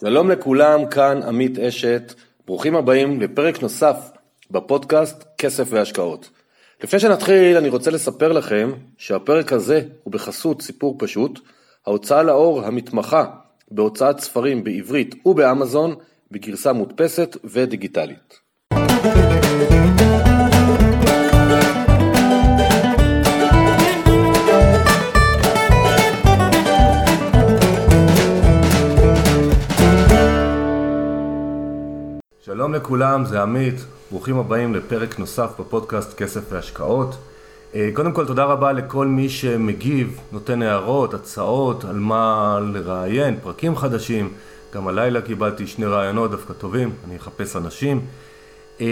שלום לכולם, כאן עמית אשת, ברוכים הבאים לפרק נוסף בפודקאסט כסף והשקעות. לפני שנתחיל אני רוצה לספר לכם שהפרק הזה הוא בחסות סיפור פשוט, ההוצאה לאור המתמחה בהוצאת ספרים בעברית ובאמזון בגרסה מודפסת ודיגיטלית. שלום לכולם, זה עמית, ברוכים הבאים לפרק נוסף בפודקאסט כסף והשקעות. אה, קודם כל תודה רבה לכל מי שמגיב, נותן הערות, הצעות, על מה לראיין, פרקים חדשים. גם הלילה קיבלתי שני רעיונות דווקא טובים, אני אחפש אנשים. אה,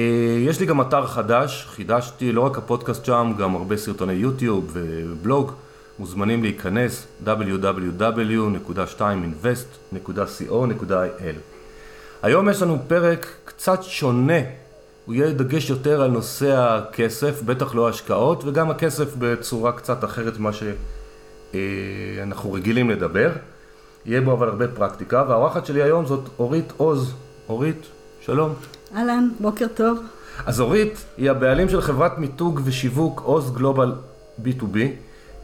יש לי גם אתר חדש, חידשתי לא רק הפודקאסט שם, גם הרבה סרטוני יוטיוב ובלוג. מוזמנים להיכנס www.2invest.co.il היום יש לנו פרק קצת שונה, הוא יהיה דגש יותר על נושא הכסף, בטח לא השקעות, וגם הכסף בצורה קצת אחרת ממה שאנחנו רגילים לדבר. יהיה בו אבל הרבה פרקטיקה, והאורחת שלי היום זאת אורית עוז. אורית, שלום. אהלן, בוקר טוב. אז אורית היא הבעלים של חברת מיתוג ושיווק עוז גלובל B2B.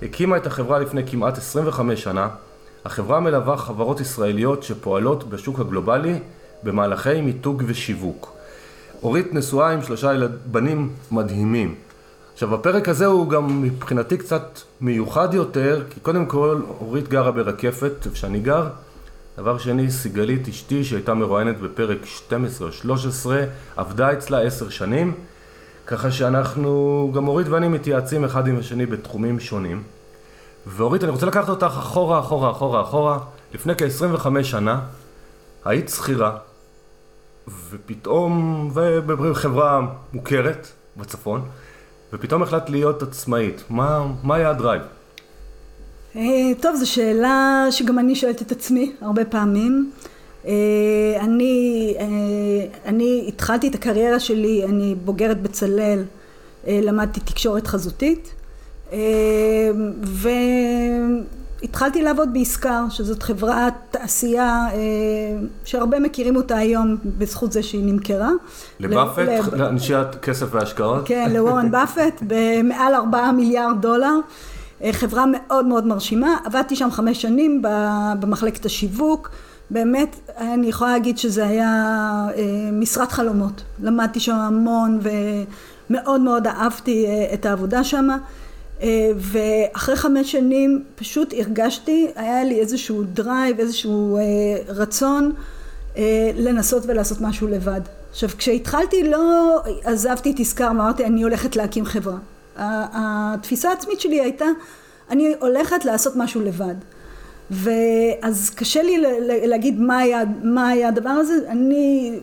הקימה את החברה לפני כמעט 25 שנה. החברה מלווה חברות ישראליות שפועלות בשוק הגלובלי במהלכי מיתוג ושיווק. אורית נשואה עם שלושה ילד, בנים מדהימים. עכשיו הפרק הזה הוא גם מבחינתי קצת מיוחד יותר, כי קודם כל אורית גרה ברקפת, איפה שאני גר. דבר שני, סיגלית אשתי שהייתה מרואיינת בפרק 12 או 13, עבדה אצלה עשר שנים, ככה שאנחנו, גם אורית ואני מתייעצים אחד עם השני בתחומים שונים. ואורית, אני רוצה לקחת אותך אחורה, אחורה, אחורה, אחורה. לפני כ-25 שנה היית שכירה, ופתאום, ובחברה מוכרת בצפון, ופתאום החלטת להיות עצמאית. מה, מה היה הדרייב? אה, טוב, זו שאלה שגם אני שואלת את עצמי הרבה פעמים. אה, אני, אה, אני התחלתי את הקריירה שלי, אני בוגרת בצלאל, למדתי תקשורת חזותית, ו... התחלתי לעבוד בישקר, שזאת חברת תעשייה אה, שהרבה מכירים אותה היום בזכות זה שהיא נמכרה. לבאפט? לאנשיית כסף והשקעות? כן, לוורן באפט, במעל ארבעה מיליארד דולר. אה, חברה מאוד מאוד מרשימה, עבדתי שם חמש שנים במחלקת השיווק, באמת אני יכולה להגיד שזה היה אה, משרת חלומות, למדתי שם המון ומאוד מאוד אהבתי את העבודה שם. אה, ואחרי חמש שנים פשוט הרגשתי, היה לי איזשהו דרייב, איזשהו אה, רצון אה, לנסות ולעשות משהו לבד. עכשיו כשהתחלתי לא עזבתי את עסקר, אמרתי אני הולכת להקים חברה. התפיסה העצמית שלי הייתה אני הולכת לעשות משהו לבד. ואז קשה לי להגיד מה היה, מה היה הדבר הזה, אני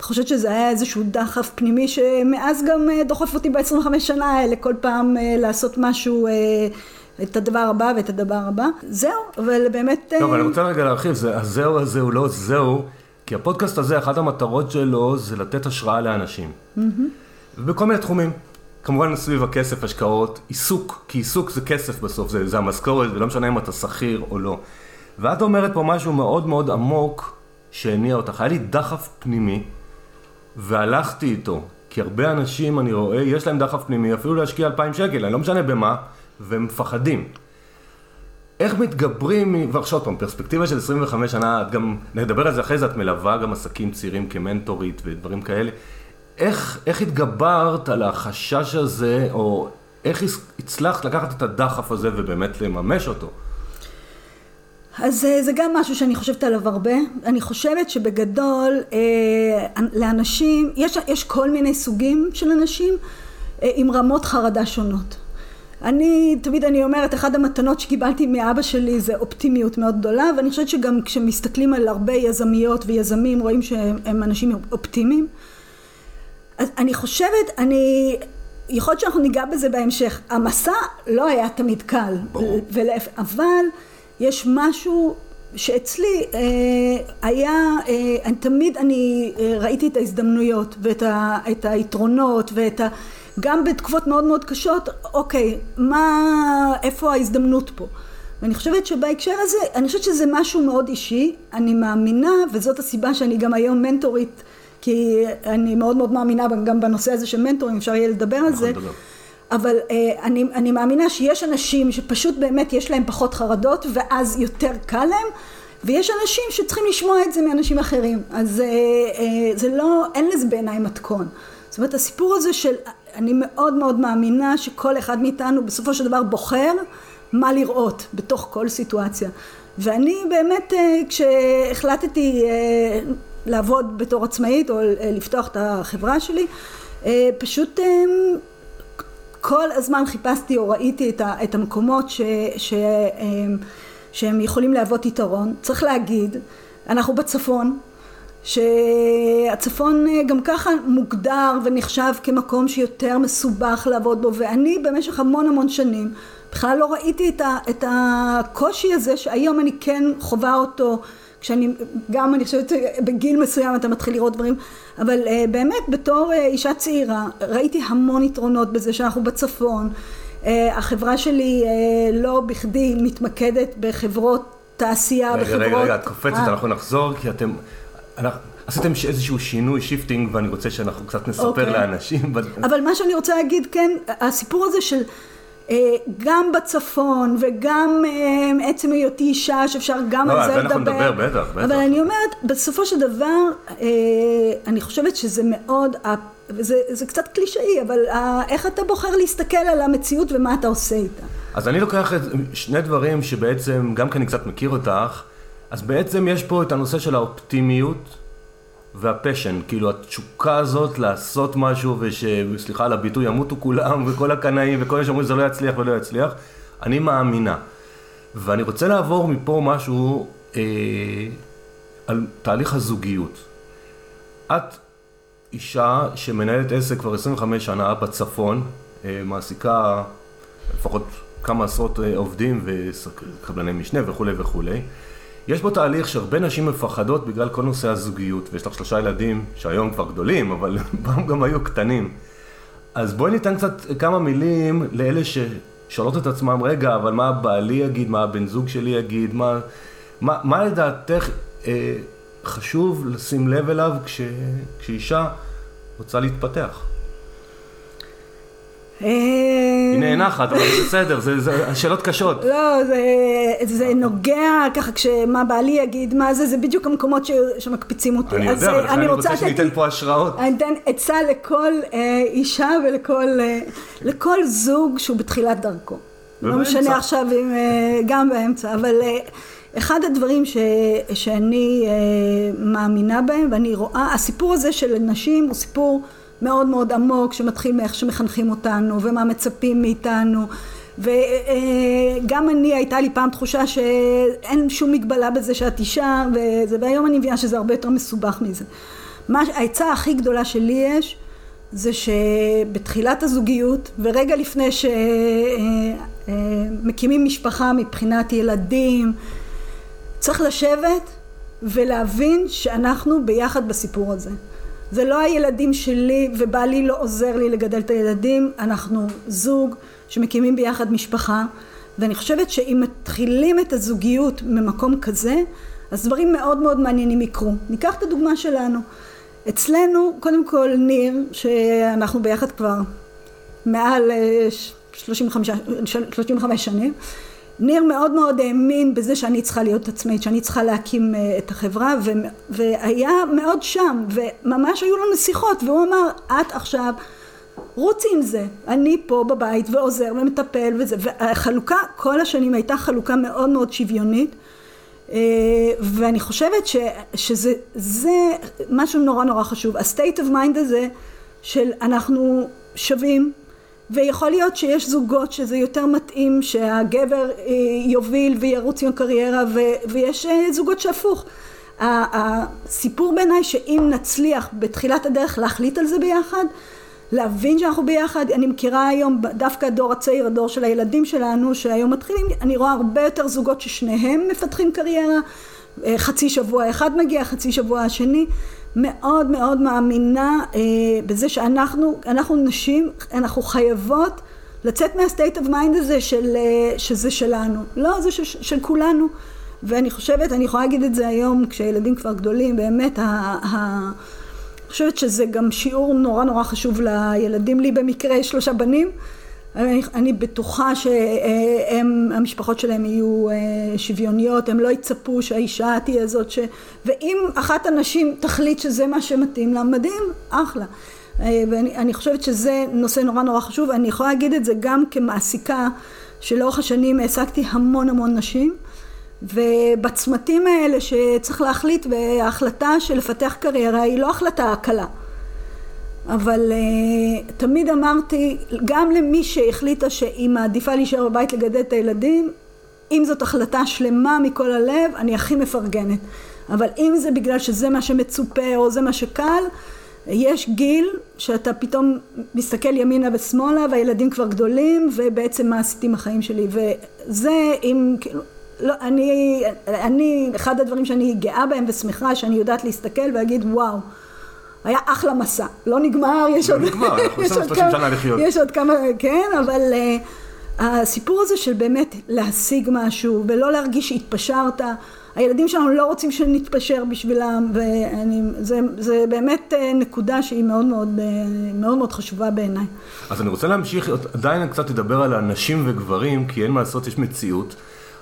חושבת שזה היה איזשהו דחף פנימי שמאז גם אה, דוחף אותי ב-25 שנה האלה כל פעם אה, לעשות משהו אה, את הדבר הבא ואת הדבר הבא. זהו, אבל באמת... טוב, אני רוצה רגע להרחיב, זה, הזהו הזה הוא לא זהו, כי הפודקאסט הזה, אחת המטרות שלו זה לתת השראה לאנשים. ובכל מיני תחומים. כמובן סביב הכסף, השקעות, עיסוק, כי עיסוק זה כסף בסוף, זה, זה המשכורת, ולא משנה אם אתה שכיר או לא. ואת אומרת פה משהו מאוד מאוד עמוק שהניע אותך. היה לי דחף פנימי והלכתי איתו, כי הרבה אנשים אני רואה, יש להם דחף פנימי אפילו להשקיע אלפיים שקל, אני לא משנה במה, והם מפחדים. איך מתגברים, ועכשיו פעם, פרספקטיבה של 25 שנה, את גם, נדבר על זה אחרי זה, את מלווה גם עסקים צעירים כמנטורית ודברים כאלה. איך, איך התגברת על החשש הזה, או איך הצלחת לקחת את הדחף הזה ובאמת לממש אותו? אז אה, זה גם משהו שאני חושבת עליו הרבה. אני חושבת שבגדול אה, לאנשים, יש, יש כל מיני סוגים של אנשים אה, עם רמות חרדה שונות. אני, תמיד אני אומרת, אחת המתנות שקיבלתי מאבא שלי זה אופטימיות מאוד גדולה, ואני חושבת שגם כשמסתכלים על הרבה יזמיות ויזמים רואים שהם אנשים אופטימיים. אז אני חושבת, אני, יכול להיות שאנחנו ניגע בזה בהמשך. המסע לא היה תמיד קל, ולהפ... אבל יש משהו שאצלי אה, היה, אה, אני, תמיד אני אה, ראיתי את ההזדמנויות ואת ה, את היתרונות ואת ה... גם בתקופות מאוד מאוד קשות, אוקיי, מה, איפה ההזדמנות פה? ואני חושבת שבהקשר הזה, אני חושבת שזה משהו מאוד אישי, אני מאמינה, וזאת הסיבה שאני גם היום מנטורית, כי אני מאוד מאוד מאמינה גם בנושא הזה של מנטורים, אפשר יהיה לדבר על זה. לדבר. אבל אה, אני, אני מאמינה שיש אנשים שפשוט באמת יש להם פחות חרדות ואז יותר קל להם ויש אנשים שצריכים לשמוע את זה מאנשים אחרים. אז אה, אה, זה לא, אין לזה בעיניי מתכון. זאת אומרת הסיפור הזה של אני מאוד מאוד מאמינה שכל אחד מאיתנו בסופו של דבר בוחר מה לראות בתוך כל סיטואציה. ואני באמת כשהחלטתי לעבוד בתור עצמאית או לפתוח את החברה שלי פשוט כל הזמן חיפשתי או ראיתי את, ה, את המקומות ש, ש, שהם, שהם יכולים להוות יתרון. צריך להגיד, אנחנו בצפון, שהצפון אה, גם ככה מוגדר ונחשב כמקום שיותר מסובך לעבוד בו ואני במשך המון המון שנים בכלל לא ראיתי את, ה, את הקושי הזה שהיום אני כן חווה אותו כשאני גם אני חושבת בגיל מסוים אתה מתחיל לראות דברים אבל אה, באמת בתור אה, אישה צעירה ראיתי המון יתרונות בזה שאנחנו בצפון אה, החברה שלי אה, לא בכדי מתמקדת בחברות תעשייה רגע, בחברות... רגע רגע את קופצת אה. אנחנו נחזור כי אתם אנחנו, עשיתם איזשהו שינוי shifting ואני רוצה שאנחנו קצת נספר אוקיי. אוקיי. לאנשים אבל מה שאני רוצה להגיד כן הסיפור הזה של גם בצפון וגם אה, עצם היותי אישה שאפשר גם לא, על זה לדבר. נדבר, בטח, בטח. אבל אני אומרת, בסופו של דבר, אה, אני חושבת שזה מאוד, זה, זה קצת קלישאי, אבל איך אתה בוחר להסתכל על המציאות ומה אתה עושה איתה. אז אני לוקח את שני דברים שבעצם, גם כי אני קצת מכיר אותך, אז בעצם יש פה את הנושא של האופטימיות. והפשן, כאילו התשוקה הזאת לעשות משהו ושסליחה על הביטוי ימותו כולם וכל הקנאים וכל אלה שאומרים שזה לא יצליח ולא יצליח, אני מאמינה. ואני רוצה לעבור מפה משהו אה, על תהליך הזוגיות. את אישה שמנהלת עסק כבר 25 שנה בצפון, אה, מעסיקה לפחות כמה עשרות אה, עובדים וקבלני משנה וכולי וכולי. יש פה תהליך שהרבה נשים מפחדות בגלל כל נושא הזוגיות, ויש לך שלושה ילדים שהיום כבר גדולים, אבל פעם גם היו קטנים. אז בואי ניתן קצת כמה מילים לאלה ששואלות את עצמם, רגע, אבל מה בעלי יגיד, מה הבן זוג שלי יגיד, מה, מה, מה לדעתך אה, חשוב לשים לב אליו כש, כשאישה רוצה להתפתח? היא נאנחת, אבל זה בסדר, זה שאלות קשות. לא, זה נוגע ככה כשמה בעלי יגיד מה זה, זה בדיוק המקומות שמקפיצים אותי. אני יודע, אבל אני רוצה שניתן פה השראות. אני אתן עצה לכל אה, אישה ולכל זוג שהוא בתחילת דרכו. לא משנה עכשיו אם אה, גם באמצע, אבל אה, אחד הדברים שאני מאמינה בהם ואני רואה, הסיפור הזה של נשים הוא סיפור מאוד מאוד עמוק שמתחיל מאיך שמחנכים אותנו ומה מצפים מאיתנו וגם אני הייתה לי פעם תחושה שאין שום מגבלה בזה שאת אישה וזה, והיום אני מבינה שזה הרבה יותר מסובך מזה. מה, העצה הכי גדולה שלי יש זה שבתחילת הזוגיות ורגע לפני שמקימים משפחה מבחינת ילדים צריך לשבת ולהבין שאנחנו ביחד בסיפור הזה. זה לא הילדים שלי ובעלי לא עוזר לי לגדל את הילדים, אנחנו זוג שמקימים ביחד משפחה ואני חושבת שאם מתחילים את הזוגיות ממקום כזה אז דברים מאוד מאוד מעניינים יקרו. ניקח את הדוגמה שלנו. אצלנו קודם כל ניר שאנחנו ביחד כבר מעל 35, אה, 35 שנים ניר מאוד מאוד האמין בזה שאני צריכה להיות עצמאית, שאני צריכה להקים אה, את החברה ו, והיה מאוד שם וממש היו לנו שיחות והוא אמר את עכשיו רוצי עם זה, אני פה בבית ועוזר ומטפל וזה. והחלוקה כל השנים הייתה חלוקה מאוד מאוד שוויונית אה, ואני חושבת ש, שזה זה משהו נורא נורא חשוב, ה-state of mind הזה של אנחנו שווים ויכול להיות שיש זוגות שזה יותר מתאים שהגבר אה, יוביל וירוץ עם הקריירה ויש אה, זוגות שהפוך. הסיפור בעיניי שאם נצליח בתחילת הדרך להחליט על זה ביחד להבין שאנחנו ביחד אני מכירה היום דווקא הדור הצעיר הדור של הילדים שלנו שהיום מתחילים אני רואה הרבה יותר זוגות ששניהם מפתחים קריירה אה, חצי שבוע אחד מגיע חצי שבוע השני מאוד מאוד מאמינה אה, בזה שאנחנו אנחנו נשים אנחנו חייבות לצאת מה state of mind הזה של שזה שלנו. לא, זה של, של כולנו. ואני חושבת, אני יכולה להגיד את זה היום כשהילדים כבר גדולים, באמת, ה, ה, אני חושבת שזה גם שיעור נורא נורא חשוב לילדים. לי במקרה שלושה בנים. אני, אני בטוחה שהמשפחות שלהם יהיו אה, שוויוניות, הם לא יצפו שהאישה תהיה זאת ש... ואם אחת הנשים תחליט שזה מה שמתאים לה, מדהים, אחלה. אה, ואני חושבת שזה נושא נורא נורא חשוב, אני יכולה להגיד את זה גם כמעסיקה שלאורך השנים העסקתי המון המון נשים ובצמתים האלה שצריך להחליט וההחלטה של לפתח קריירה היא לא החלטה קלה אבל uh, תמיד אמרתי גם למי שהחליטה שהיא מעדיפה להישאר בבית לגדל את הילדים אם זאת החלטה שלמה מכל הלב אני הכי מפרגנת. אבל אם זה בגלל שזה מה שמצופה או זה מה שקל יש גיל שאתה פתאום מסתכל ימינה ושמאלה והילדים כבר גדולים ובעצם מה עשיתי עם החיים שלי. וזה אם כאילו לא, אני, אני, אחד הדברים שאני גאה בהם ושמחה שאני יודעת להסתכל ולהגיד וואו היה אחלה מסע, לא נגמר, יש לא עוד... לא נגמר, אנחנו עושים 30 שנה לחיות. יש עוד כמה, כן, אבל uh, הסיפור הזה של באמת להשיג משהו ולא להרגיש שהתפשרת, הילדים שלנו לא רוצים שנתפשר בשבילם, וזה באמת אה, נקודה שהיא מאוד מאוד, אה, מאוד מאוד חשובה בעיניי. אז אני רוצה להמשיך, עדיין קצת לדבר על הנשים וגברים, כי אין מה לעשות, יש מציאות.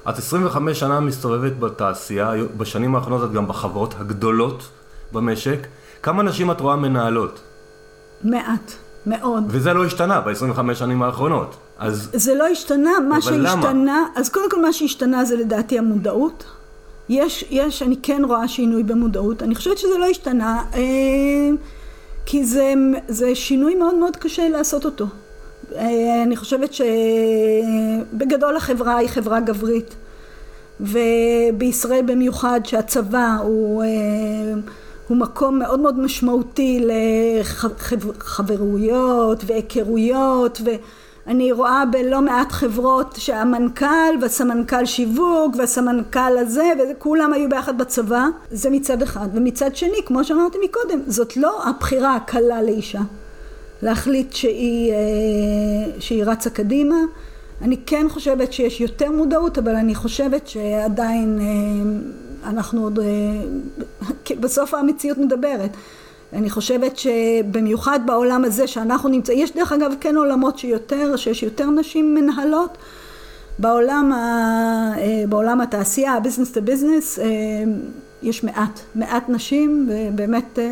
את 25 שנה מסתובבת בתעשייה, בשנים האחרונות את גם בחברות הגדולות במשק. כמה נשים את רואה מנהלות? מעט, מאוד. וזה לא השתנה ב-25 שנים האחרונות. אז... זה לא השתנה, מה שהשתנה, למה? אז קודם כל מה שהשתנה זה לדעתי המודעות. יש, יש, אני כן רואה שינוי במודעות, אני חושבת שזה לא השתנה, אה, כי זה, זה שינוי מאוד מאוד קשה לעשות אותו. אה, אני חושבת שבגדול החברה היא חברה גברית, ובישראל במיוחד שהצבא הוא, אה, הוא מקום מאוד מאוד משמעותי לחברויות והיכרויות ו... אני רואה בלא מעט חברות שהמנכ"ל והסמנכ"ל שיווק והסמנכ"ל הזה וכולם היו ביחד בצבא. זה מצד אחד. ומצד שני כמו שאמרתי מקודם זאת לא הבחירה הקלה לאישה. להחליט שהיא, אה, שהיא רצה קדימה. אני כן חושבת שיש יותר מודעות אבל אני חושבת שעדיין אה, אנחנו עוד אה, בסוף המציאות מדברת אני חושבת שבמיוחד בעולם הזה שאנחנו נמצאים, יש דרך אגב כן עולמות שיותר, שיש יותר נשים מנהלות, בעולם, ה, אה, בעולם התעשייה, ה business to business, יש מעט, מעט נשים ובאמת אה,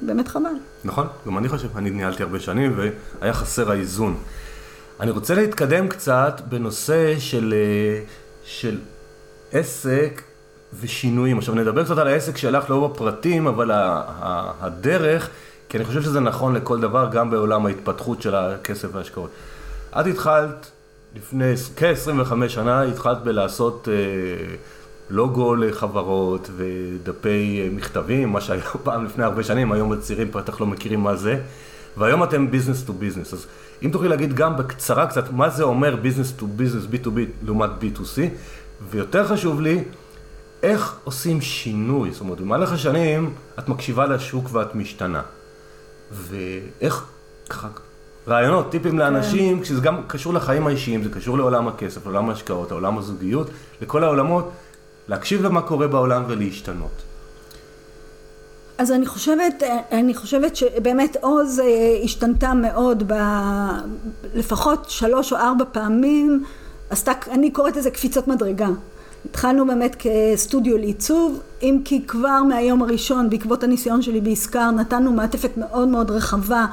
באמת חבל. נכון, גם אני חושב, אני ניהלתי הרבה שנים והיה חסר האיזון. אני רוצה להתקדם קצת בנושא של, של עסק ושינויים. עכשיו נדבר קצת על העסק שלך, לא בפרטים, אבל הדרך, כי אני חושב שזה נכון לכל דבר, גם בעולם ההתפתחות של הכסף וההשקעות. את התחלת לפני כ-25 שנה, התחלת בלעשות אה, לוגו לחברות ודפי אה, מכתבים, מה שהיה פעם לפני הרבה שנים, היום הצעירים בטח לא מכירים מה זה, והיום אתם business to business. אז אם תוכלי להגיד גם בקצרה קצת, מה זה אומר business to business, B2B לעומת B2C, ויותר חשוב לי, איך עושים שינוי? זאת אומרת, במהלך השנים את מקשיבה לשוק ואת משתנה. ואיך, ככה, רעיונות, טיפים לאנשים, כן. כשזה גם קשור לחיים האישיים, זה קשור לעולם הכסף, לעולם ההשקעות, לעולם הזוגיות, לכל העולמות, להקשיב למה קורה בעולם ולהשתנות. אז אני חושבת, אני חושבת שבאמת עוז אה, השתנתה מאוד, ב, לפחות שלוש או ארבע פעמים, עשתה, אני קוראת לזה קפיצות מדרגה. התחלנו באמת כסטודיו לעיצוב, אם כי כבר מהיום הראשון בעקבות הניסיון שלי בעסקר נתנו מעטפת מאוד מאוד רחבה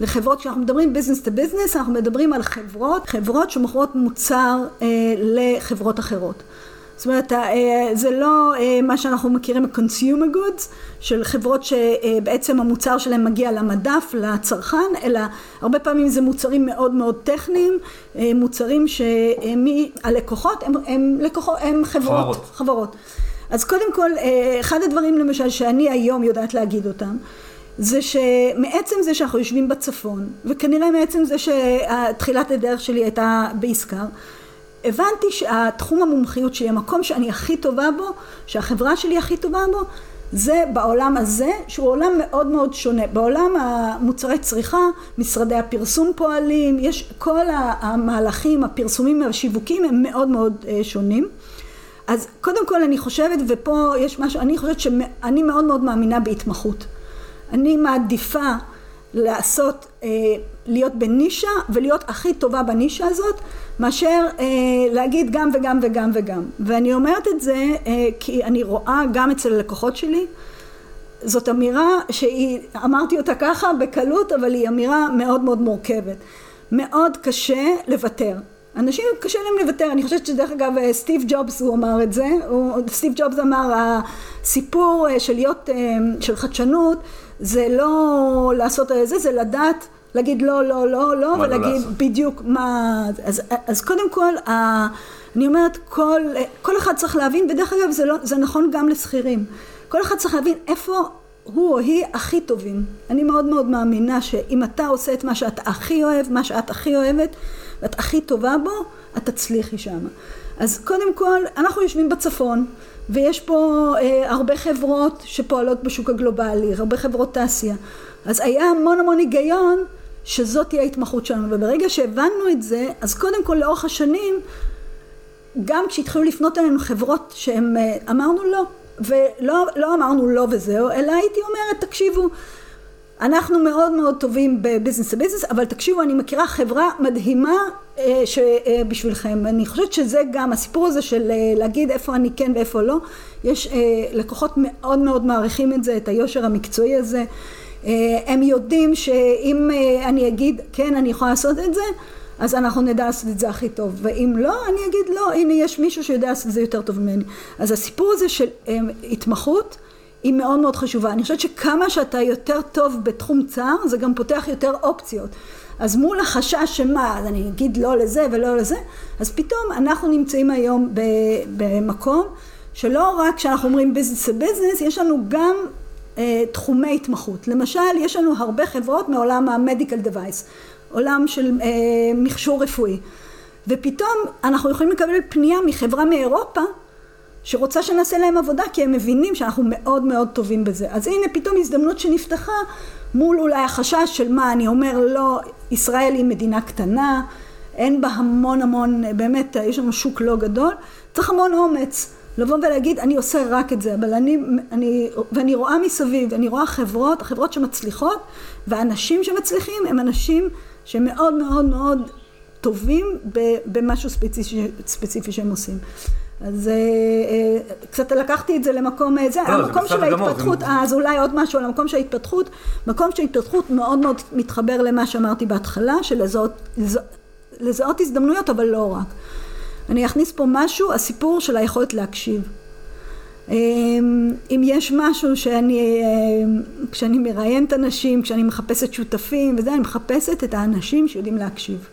לחברות, כשאנחנו מדברים business to business אנחנו מדברים על חברות, חברות שמוכרות מוצר אה, לחברות אחרות. זאת אומרת אה, זה לא אה, מה שאנחנו מכירים consumer goods של חברות שבעצם המוצר שלהם מגיע למדף לצרכן אלא הרבה פעמים זה מוצרים מאוד מאוד טכניים אה, מוצרים שהלקוחות הם, הם, לקוחות, הם חברות, חברות. חברות אז קודם כל אחד הדברים למשל שאני היום יודעת להגיד אותם זה שמעצם זה שאנחנו יושבים בצפון וכנראה מעצם זה שתחילת הדרך שלי הייתה בעסקר הבנתי שהתחום המומחיות שלי, המקום שאני הכי טובה בו, שהחברה שלי הכי טובה בו, זה בעולם הזה, שהוא עולם מאוד מאוד שונה. בעולם המוצרי צריכה, משרדי הפרסום פועלים, יש כל המהלכים, הפרסומים והשיווקים הם מאוד מאוד אה, שונים. אז קודם כל אני חושבת, ופה יש משהו, אני חושבת שאני מאוד מאוד מאמינה בהתמחות. אני מעדיפה לעשות, אה, להיות בנישה ולהיות הכי טובה בנישה הזאת מאשר אה, להגיד גם וגם וגם וגם. ואני אומרת את זה אה, כי אני רואה גם אצל הלקוחות שלי זאת אמירה שהיא אמרתי אותה ככה בקלות אבל היא אמירה מאוד מאוד מורכבת. מאוד קשה לוותר. אנשים קשה להם לוותר, אני חושבת שדרך אגב סטיב ג'ובס הוא אמר את זה, הוא, סטיב ג'ובס אמר הסיפור של להיות, של חדשנות זה לא לעשות זה, זה לדעת להגיד לא, לא, לא, לא, ולהגיד לא בדיוק מה... אז, אז קודם כל, ה, אני אומרת, כל, כל אחד צריך להבין, ודרך אגב זה, לא, זה נכון גם לשכירים, כל אחד צריך להבין איפה הוא או היא הכי טובים. אני מאוד מאוד מאמינה שאם אתה עושה את מה שאתה הכי אוהב, מה שאת הכי אוהבת, ואת הכי טובה בו, את תצליחי שם. אז קודם כל, אנחנו יושבים בצפון, ויש פה אה, הרבה חברות שפועלות בשוק הגלובלי, הרבה חברות תעשייה. אז היה המון המון היגיון שזאת תהיה ההתמחות שלנו, וברגע שהבנו את זה, אז קודם כל לאורך השנים, גם כשהתחילו לפנות אלינו חברות שהם, אה, אמרנו לא, ולא לא אמרנו לא וזהו, אלא הייתי אומרת, תקשיבו, אנחנו מאוד מאוד טובים בביזנס לביזנס, אבל תקשיבו, אני מכירה חברה מדהימה אה, בשבילכם. אני חושבת שזה גם הסיפור הזה של אה, להגיד איפה אני כן ואיפה לא. יש אה, לקוחות מאוד מאוד מעריכים את זה, את היושר המקצועי הזה. הם יודעים שאם אני אגיד כן אני יכולה לעשות את זה אז אנחנו נדע לעשות את זה הכי טוב. ואם לא אני אגיד לא הנה יש מישהו שיודע לעשות את זה יותר טוב ממני אז הסיפור הזה של התמחות היא מאוד מאוד חשובה. אני חושבת שכמה שאתה יותר טוב בתחום צער זה גם פותח יותר אופציות. אז מול החשש שמה, אז אני אגיד לא לזה ולא לזה, אז פתאום אנחנו נמצאים היום במקום שלא רק כשאנחנו אומרים ביזנס לביזנס, יש לנו גם אה, תחומי התמחות. למשל, יש לנו הרבה חברות מעולם המדיקל דווייס, עולם של אה, מכשור רפואי, ופתאום אנחנו יכולים לקבל פנייה מחברה מאירופה שרוצה שנעשה להם עבודה כי הם מבינים שאנחנו מאוד מאוד טובים בזה. אז הנה פתאום הזדמנות שנפתחה מול אולי החשש של מה אני אומר לא, ישראל היא מדינה קטנה, אין בה המון המון, באמת יש לנו שוק לא גדול, צריך המון אומץ לבוא ולהגיד אני עושה רק את זה, אבל אני, אני, ואני רואה מסביב, אני רואה חברות, החברות שמצליחות והאנשים שמצליחים הם אנשים שמאוד מאוד מאוד טובים במשהו ספציפי, ספציפי שהם עושים. אז אה, אה, קצת לקחתי את זה למקום אה, זה, לא, המקום של ההתפתחות, זה... אז אולי עוד משהו על המקום של ההתפתחות, מקום של ההתפתחות מאוד מאוד מתחבר למה שאמרתי בהתחלה, של לזהות, לזהות הזדמנויות אבל לא רק. אני אכניס פה משהו, הסיפור של היכולת להקשיב. אם יש משהו שאני, כשאני מראיינת אנשים, כשאני מחפשת שותפים וזה, אני מחפשת את האנשים שיודעים להקשיב.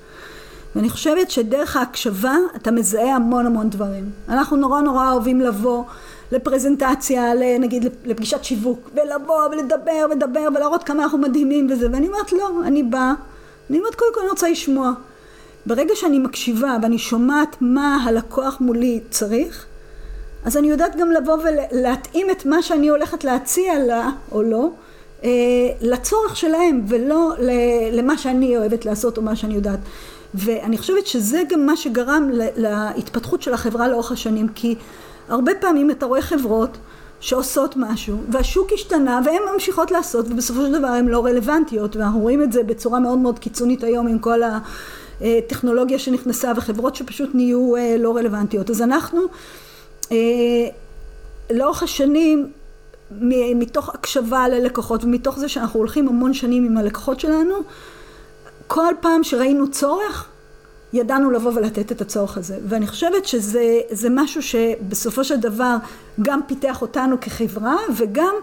ואני חושבת שדרך ההקשבה אתה מזהה המון המון דברים. אנחנו נורא נורא אוהבים לבוא לפרזנטציה, נגיד לפגישת שיווק, ולבוא ולדבר ולדבר ולהראות כמה אנחנו מדהימים וזה, ואני אומרת לא, אני באה, אני אומרת קודם כל אני רוצה לשמוע. ברגע שאני מקשיבה ואני שומעת מה הלקוח מולי צריך, אז אני יודעת גם לבוא ולהתאים את מה שאני הולכת להציע לה או לא אה, לצורך שלהם ולא למה שאני אוהבת לעשות או מה שאני יודעת. ואני חושבת שזה גם מה שגרם להתפתחות של החברה לאורך השנים כי הרבה פעמים אתה רואה חברות שעושות משהו והשוק השתנה והן ממשיכות לעשות ובסופו של דבר הן לא רלוונטיות ואנחנו רואים את זה בצורה מאוד מאוד קיצונית היום עם כל הטכנולוגיה שנכנסה וחברות שפשוט נהיו אה, לא רלוונטיות אז אנחנו אה, לאורך השנים מתוך הקשבה ללקוחות ומתוך זה שאנחנו הולכים המון שנים עם הלקוחות שלנו כל פעם שראינו צורך, ידענו לבוא ולתת את הצורך הזה. ואני חושבת שזה משהו שבסופו של דבר גם פיתח אותנו כחברה וגם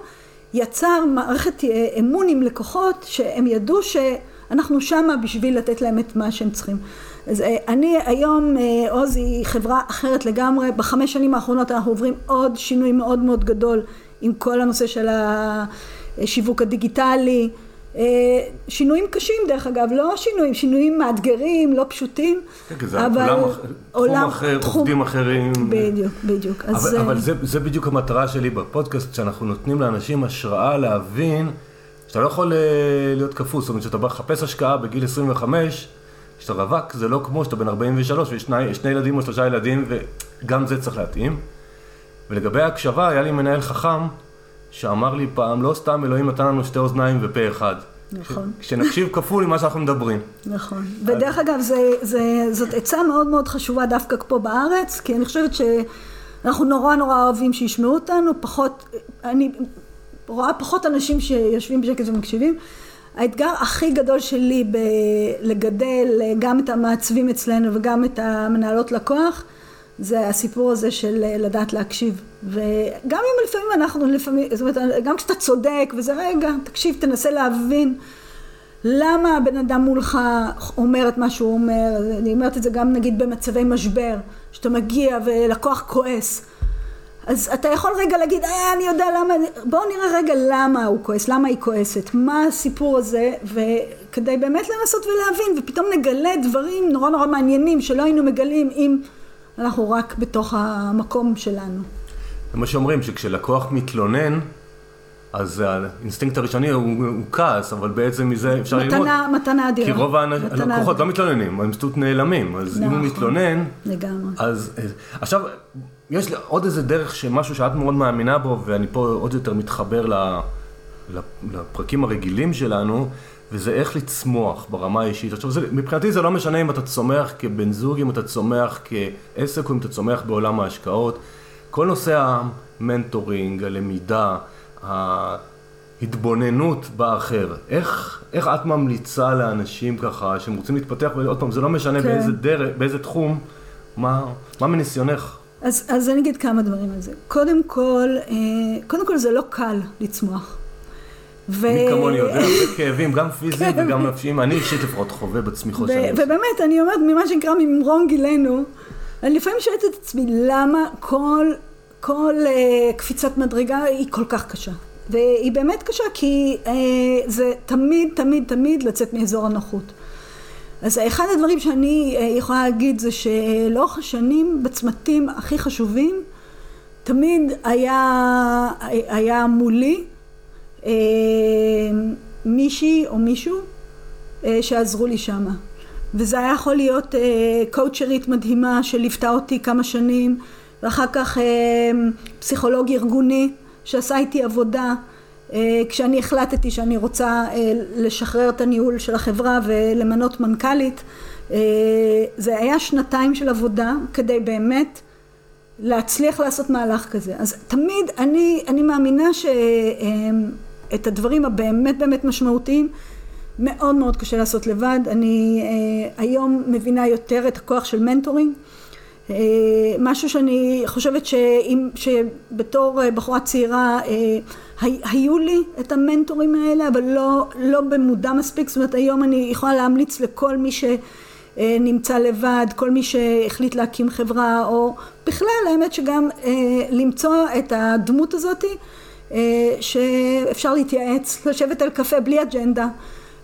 יצר מערכת אה, אמון עם לקוחות שהם ידעו שאנחנו שמה בשביל לתת להם את מה שהם צריכים. אז אה, אני היום, אה, עוז היא חברה אחרת לגמרי, בחמש שנים האחרונות אנחנו עוברים עוד שינוי מאוד מאוד גדול עם כל הנושא של השיווק הדיגיטלי שינויים קשים דרך אגב, לא שינויים, שינויים מאתגרים, לא פשוטים, כן, זה אבל עולם, עולם, אחר, תחום, עובדים אחרים. בדיוק, בדיוק. אבל, אז, אבל זה, זה בדיוק המטרה שלי בפודקאסט, שאנחנו נותנים לאנשים השראה להבין שאתה לא יכול להיות קפוץ, זאת אומרת שאתה בא לחפש השקעה בגיל 25, כשאתה רווק זה לא כמו שאתה בן 43 ויש שני, שני ילדים או שלושה ילדים וגם זה צריך להתאים. ולגבי ההקשבה, היה לי מנהל חכם שאמר לי פעם, לא סתם אלוהים נתן לנו שתי אוזניים ופה אחד. נכון. כשנקשיב כפול ממה שאנחנו מדברים. נכון. ודרך אגב, זה, זה, זאת עצה מאוד מאוד חשובה דווקא פה בארץ, כי אני חושבת שאנחנו נורא נורא אוהבים שישמעו אותנו, פחות, אני רואה פחות אנשים שיושבים בשקט ומקשיבים. האתגר הכי גדול שלי בלגדל גם את המעצבים אצלנו וגם את המנהלות לקוח, זה הסיפור הזה של לדעת להקשיב. וגם אם לפעמים אנחנו, לפעמים, זאת אומרת, גם כשאתה צודק, וזה רגע, תקשיב, תנסה להבין למה הבן אדם מולך אומר את מה שהוא אומר. אני אומרת את זה גם נגיד במצבי משבר, שאתה מגיע ולקוח כועס. אז אתה יכול רגע להגיד, אה, אני יודע למה, בואו נראה רגע למה הוא כועס, למה היא כועסת, מה הסיפור הזה, וכדי באמת לנסות ולהבין, ופתאום נגלה דברים נורא נורא מעניינים שלא היינו מגלים אם אנחנו רק בתוך המקום שלנו. זה מה שאומרים, שכשלקוח מתלונן, אז האינסטינקט הראשוני הוא, הוא כעס, אבל בעצם מזה אפשר מתנה, ללמוד. מתנה אדירה. כי רוב הלקוחות לא מתלוננים, הם פשוט נעלמים. אז נכון, אם הוא נכון. מתלונן, לגמרי. אז עכשיו, יש עוד איזה דרך שמשהו שאת מאוד מאמינה בו, ואני פה עוד יותר מתחבר לפרקים הרגילים שלנו, וזה איך לצמוח ברמה האישית. עכשיו, זה, מבחינתי זה לא משנה אם אתה צומח כבן זוג, אם אתה צומח כעסק, או אם אתה צומח בעולם ההשקעות. כל נושא המנטורינג, הלמידה, ההתבוננות באחר, איך, איך את ממליצה לאנשים ככה, שהם רוצים להתפתח, ועוד פעם, זה לא משנה כן. באיזה דרך, באיזה תחום, מה, מה מניסיונך? אז, אז אני אגיד כמה דברים על זה. קודם כל, אה, קודם כל זה לא קל לצמוח. ו... מי כמוני יודע, הרבה כאבים, גם פיזיים כן. וגם נפשיים, אני אישית לפחות חווה בצמיחות שלי. ובאמת, אני אומרת, ממה שנקרא ממרום גילנו, אני לפעמים שואלת את עצמי, למה כל, כל uh, קפיצת מדרגה היא כל כך קשה? והיא באמת קשה, כי uh, זה תמיד, תמיד, תמיד לצאת מאזור הנוחות. אז אחד הדברים שאני uh, יכולה להגיד זה שלאורך השנים, בצמתים הכי חשובים, תמיד היה, היה מולי אה, מישהי או מישהו אה, שעזרו לי שמה. וזה היה יכול להיות אה, קואוצ'רית מדהימה שליוותה אותי כמה שנים, ואחר כך פסיכולוג ארגוני שעשה איתי עבודה כשאני החלטתי שאני רוצה לשחרר את הניהול של החברה ולמנות מנכ"לית. זה היה שנתיים של עבודה כדי באמת להצליח לעשות מהלך כזה. אז תמיד אני, אני מאמינה ש... את הדברים הבאמת באמת משמעותיים מאוד מאוד קשה לעשות לבד. אני אה, היום מבינה יותר את הכוח של מנטורינג. אה, משהו שאני חושבת שאם, שבתור אה, בחורה צעירה אה, היו לי את המנטורים האלה אבל לא, לא במודע מספיק. זאת אומרת היום אני יכולה להמליץ לכל מי שנמצא לבד כל מי שהחליט להקים חברה או בכלל האמת שגם אה, למצוא את הדמות הזאתי אה, שאפשר להתייעץ, לשבת על קפה בלי אג'נדה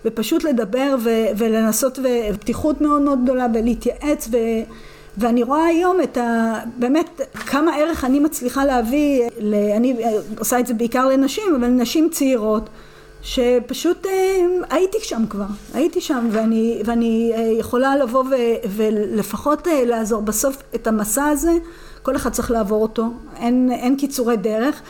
ופשוט לדבר ו- ולנסות ופתיחות מאוד מאוד גדולה ולהתייעץ ו- ואני רואה היום את ה... באמת כמה ערך אני מצליחה להביא, ל... אני עושה את זה בעיקר לנשים, אבל נשים צעירות שפשוט אה, הייתי שם כבר, הייתי שם ואני, ואני אה, יכולה לבוא ו, ולפחות לעזור. בסוף את המסע הזה, כל אחד צריך לעבור אותו, אין, אין קיצורי דרך.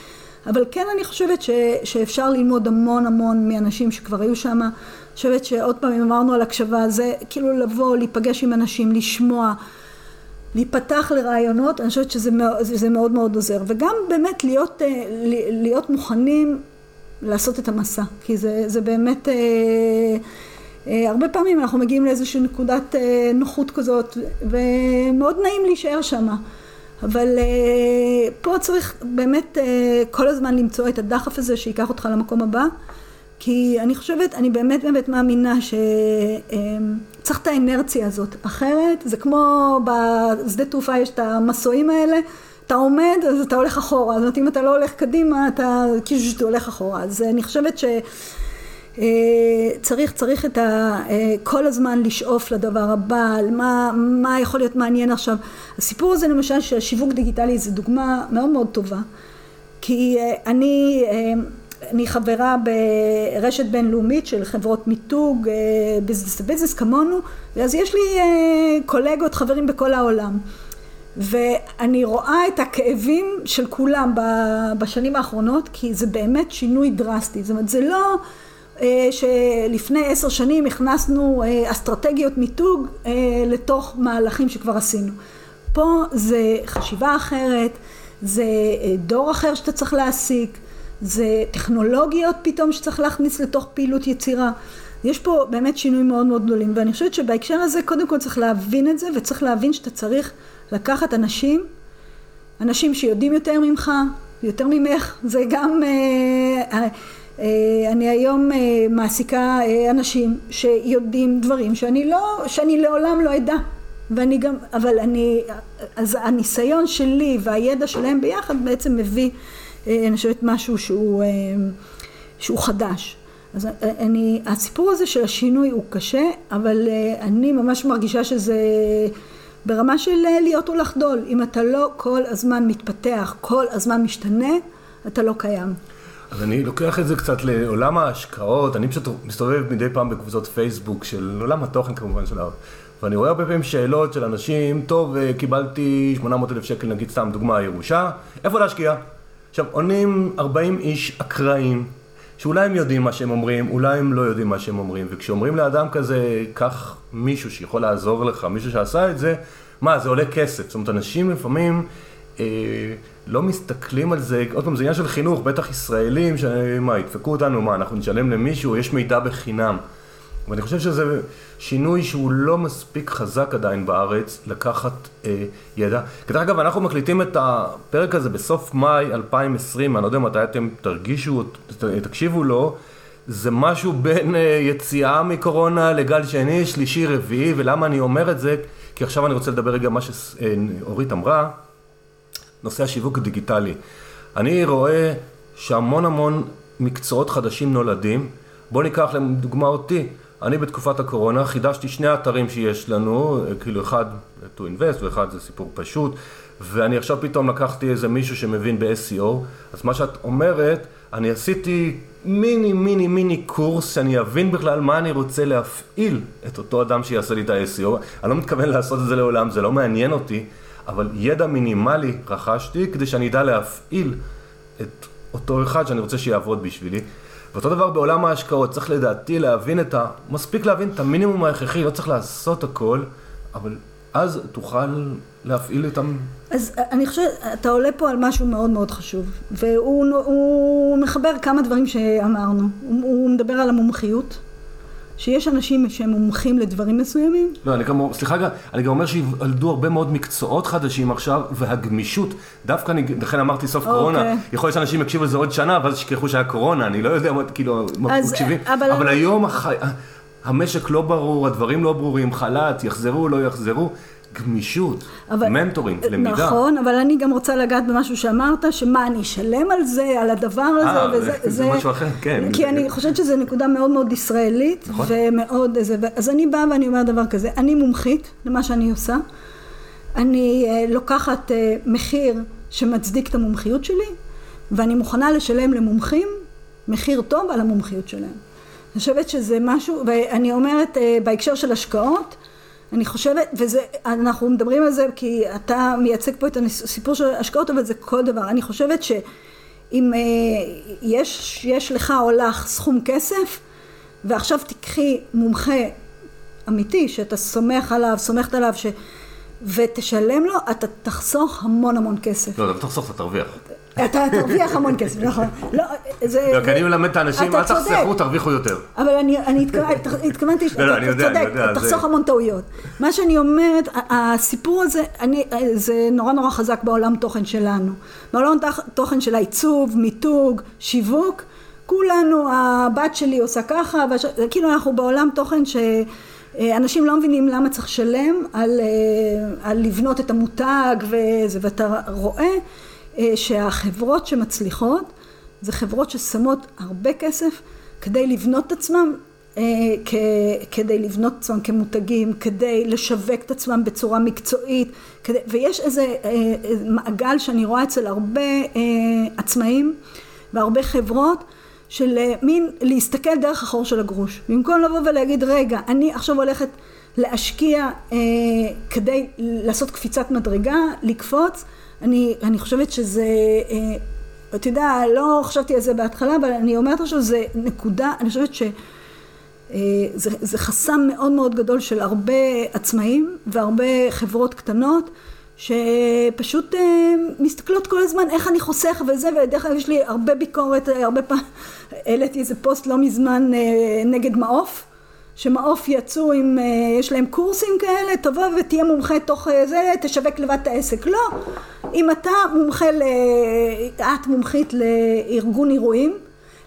אבל כן אני חושבת ש, שאפשר ללמוד המון המון מאנשים שכבר היו שם. אני חושבת שעוד פעם אם אמרנו על הקשבה זה כאילו לבוא, להיפגש עם אנשים, לשמוע, להיפתח לרעיונות, אני חושבת שזה מאוד, זה מאוד עוזר. וגם באמת להיות, אה, להיות מוכנים לעשות את המסע, כי זה, זה באמת... אה, אה, הרבה פעמים אנחנו מגיעים לאיזושהי נקודת נוחות כזאת ומאוד נעים להישאר שמה. אבל פה צריך באמת כל הזמן למצוא את הדחף הזה שייקח אותך למקום הבא כי אני חושבת, אני באמת באמת מאמינה שצריך אה, את האנרציה הזאת. אחרת זה כמו בשדה תעופה יש את המסועים האלה אתה עומד אז אתה הולך אחורה. זאת אומרת אם אתה לא הולך קדימה אתה כאילו שאתה הולך אחורה. אז אני חושבת ש... צריך, צריך את ה... כל הזמן לשאוף לדבר הבא, מה, מה יכול להיות מעניין עכשיו. הסיפור הזה למשל של שיווק דיגיטלי זה דוגמה מאוד מאוד טובה, כי אני אני חברה ברשת בינלאומית של חברות מיתוג, ביזנס ביזנס כמונו, אז יש לי קולגות, חברים בכל העולם. ואני רואה את הכאבים של כולם בשנים האחרונות, כי זה באמת שינוי דרסטי. זאת אומרת, זה לא שלפני עשר שנים הכנסנו אסטרטגיות מיתוג לתוך מהלכים שכבר עשינו. פה זה חשיבה אחרת, זה דור אחר שאתה צריך להעסיק. זה טכנולוגיות פתאום שצריך להכניס לתוך פעילות יצירה. יש פה באמת שינויים מאוד מאוד גדולים, ואני חושבת שבהקשר הזה קודם כל צריך להבין את זה, וצריך להבין שאתה צריך לקחת אנשים, אנשים שיודעים יותר ממך, יותר ממך, זה גם, אה, אה, אני היום אה, מעסיקה אנשים שיודעים דברים שאני לא, שאני לעולם לא אדע, ואני גם, אבל אני, אז הניסיון שלי והידע שלהם ביחד בעצם מביא אה, אני חושבת משהו שהוא, אה, שהוא חדש. אז אה, אני, הסיפור הזה של השינוי הוא קשה, אבל אני ממש מרגישה שזה ברמה של להיות או לחדול. אם אתה לא כל הזמן מתפתח, כל הזמן משתנה, אתה לא קיים. אז אני לוקח את זה קצת לעולם ההשקעות, אני פשוט מסתובב מדי פעם בקבוצות פייסבוק של עולם התוכן כמובן של הארץ. ואני רואה הרבה פעמים שאלות של אנשים, טוב, קיבלתי 800 אלף שקל, נגיד סתם דוגמה, ירושה, איפה להשקיע? עכשיו, עונים 40 איש אקראיים, שאולי הם יודעים מה שהם אומרים, אולי הם לא יודעים מה שהם אומרים, וכשאומרים לאדם כזה, קח מישהו שיכול לעזור לך, מישהו שעשה את זה, מה, זה עולה כסף. זאת אומרת, אנשים לפעמים אה, לא מסתכלים על זה, עוד פעם, זה עניין של חינוך, בטח ישראלים, שמה, ידפקו אותנו, מה, אנחנו נשלם למישהו, יש מידע בחינם. ואני חושב שזה שינוי שהוא לא מספיק חזק עדיין בארץ, לקחת אה, ידע. כדרך אגב, אנחנו מקליטים את הפרק הזה בסוף מאי 2020, אני לא יודע מתי אתם תרגישו, תקשיבו לו, זה משהו בין אה, יציאה מקורונה לגל שני, שלישי, רביעי, ולמה אני אומר את זה? כי עכשיו אני רוצה לדבר רגע מה שאורית אמרה, נושא השיווק הדיגיטלי. אני רואה שהמון המון מקצועות חדשים נולדים. בואו ניקח לדוגמה אותי. אני בתקופת הקורונה חידשתי שני אתרים שיש לנו, כאילו אחד to invest ואחד זה סיפור פשוט, ואני עכשיו פתאום לקחתי איזה מישהו שמבין ב-SEO, אז מה שאת אומרת, אני עשיתי מיני מיני מיני קורס שאני אבין בכלל מה אני רוצה להפעיל את אותו אדם שיעשה לי את ה-SEO, אני לא מתכוון לעשות את זה לעולם, זה לא מעניין אותי, אבל ידע מינימלי רכשתי כדי שאני אדע להפעיל את אותו אחד שאני רוצה שיעבוד בשבילי. ואותו דבר בעולם ההשקעות, צריך לדעתי להבין את ה... מספיק להבין את המינימום ההכרחי, לא צריך לעשות הכל, אבל אז תוכל להפעיל את ה... אז אני חושבת, אתה עולה פה על משהו מאוד מאוד חשוב, והוא מחבר כמה דברים שאמרנו. הוא, הוא מדבר על המומחיות. שיש אנשים שהם מומחים לדברים מסוימים? לא, אני גם, סליחה, אני גם אומר שיוולדו הרבה מאוד מקצועות חדשים עכשיו, והגמישות, דווקא אני, לכן אמרתי סוף קורונה, אוקיי. יכול להיות שאנשים יקשיבו לזה עוד שנה, ואז ישכחו שהיה קורונה, אני לא יודע, כאילו, מקשיבים, אבל, אבל היום הח... המשק לא ברור, הדברים לא ברורים, חל"ת, יחזרו, לא יחזרו, גמישות, אבל, מנטורינג, למידה. נכון, אבל אני גם רוצה לגעת במשהו שאמרת, שמה, אני אשלם על זה, על הדבר הזה, 아, וזה... זה, זה משהו אחר, כן. כי אני חושבת שזו נקודה מאוד מאוד ישראלית, נכון. ומאוד איזה... אז אני באה ואני אומרת דבר כזה, אני מומחית למה שאני עושה, אני uh, לוקחת uh, מחיר שמצדיק את המומחיות שלי, ואני מוכנה לשלם למומחים מחיר טוב על המומחיות שלהם. אני חושבת שזה משהו, ואני אומרת uh, בהקשר של השקעות, אני חושבת, וזה, אנחנו מדברים על זה כי אתה מייצג פה את הסיפור של השקעות, אבל זה כל דבר. אני חושבת שאם אה, יש, יש לך או לך סכום כסף, ועכשיו תיקחי מומחה אמיתי, שאתה סומך עליו, סומכת עליו, ש... ותשלם לו, אתה תחסוך המון המון כסף. לא, אתה תחסוך, אתה תרוויח. אתה תרוויח המון כסף, נכון. לא, זה... לא, כי אני מלמד את האנשים, אל תחסכו, תרוויחו יותר. אבל אני התכוונתי, אתה צודק, תחסוך המון טעויות. מה שאני אומרת, הסיפור הזה, זה נורא נורא חזק בעולם תוכן שלנו. בעולם תוכן של העיצוב, מיתוג, שיווק, כולנו, הבת שלי עושה ככה, כאילו אנחנו בעולם תוכן ש... אנשים לא מבינים למה צריך לשלם על, על לבנות את המותג וזה, ואתה רואה אה, שהחברות שמצליחות זה חברות ששמות הרבה כסף כדי לבנות את עצמם אה, כדי לבנות את עצמם כמותגים, כדי לשווק את עצמם בצורה מקצועית, כדי, ויש איזה אה, מעגל שאני רואה אצל הרבה אה, עצמאים והרבה חברות של מין להסתכל דרך החור של הגרוש. במקום לבוא ולהגיד רגע אני עכשיו הולכת להשקיע אה, כדי לעשות קפיצת מדרגה, לקפוץ, אני, אני חושבת שזה אה, אתה יודע, לא חשבתי על זה בהתחלה, אבל אני אומרת עכשיו, זה נקודה, אני חושבת ש... אה, חסם מאוד מאוד גדול של הרבה עצמאים והרבה חברות קטנות שפשוט אה, מסתכלות כל הזמן איך אני חוסך וזה ודרך אגב יש לי הרבה ביקורת הרבה פעמים העליתי איזה פוסט לא מזמן אה, נגד מעוף שמעוף יצאו עם, יש להם קורסים כאלה, תבוא ותהיה מומחה תוך זה, תשווק לבד את העסק. לא, אם אתה מומחה, את מומחית לארגון אירועים,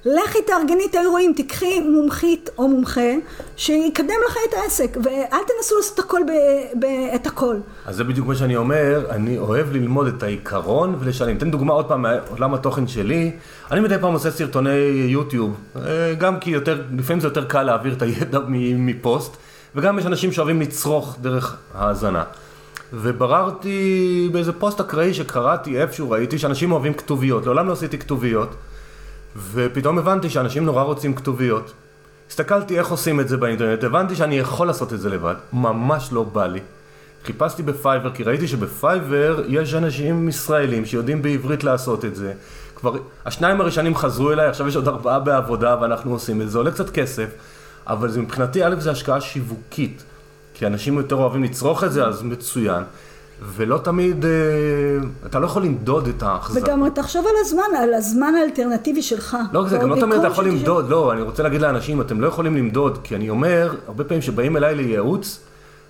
לכי תארגני את האירועים, תקחי מומחית או מומחה שיקדם לך את העסק, ואל תנסו לעשות הכל ב, ב, את הכל. אז זה בדיוק מה שאני אומר, אני אוהב ללמוד את העיקרון ולשלם. אתן דוגמה עוד פעם מעולם התוכן שלי, אני מדי פעם עושה סרטוני יוטיוב, אה, גם כי יותר, לפעמים זה יותר קל להעביר את הידע מפוסט, וגם יש אנשים שאוהבים לצרוך דרך האזנה. ובררתי באיזה פוסט אקראי שקראתי איפשהו, ראיתי שאנשים אוהבים כתוביות, לעולם לא עשיתי כתוביות. ופתאום הבנתי שאנשים נורא רוצים כתוביות. הסתכלתי איך עושים את זה באינטרנט, הבנתי שאני יכול לעשות את זה לבד, ממש לא בא לי. חיפשתי בפייבר, כי ראיתי שבפייבר יש אנשים ישראלים שיודעים בעברית לעשות את זה. כבר, השניים הראשונים חזרו אליי, עכשיו יש עוד ארבעה בעבודה ואנחנו עושים את זה, זה עולה קצת כסף, אבל זה מבחינתי, א', זה השקעה שיווקית, כי אנשים יותר אוהבים לצרוך את זה, אז מצוין. ולא תמיד, אה, אתה לא יכול למדוד את ההחזרה. וגם תחשוב על הזמן, על הזמן האלטרנטיבי שלך. לא, זה גם לא תמיד אתה יכול למדוד, לא, אני רוצה להגיד לאנשים, אתם לא יכולים למדוד, כי אני אומר, הרבה פעמים שבאים אליי לייעוץ,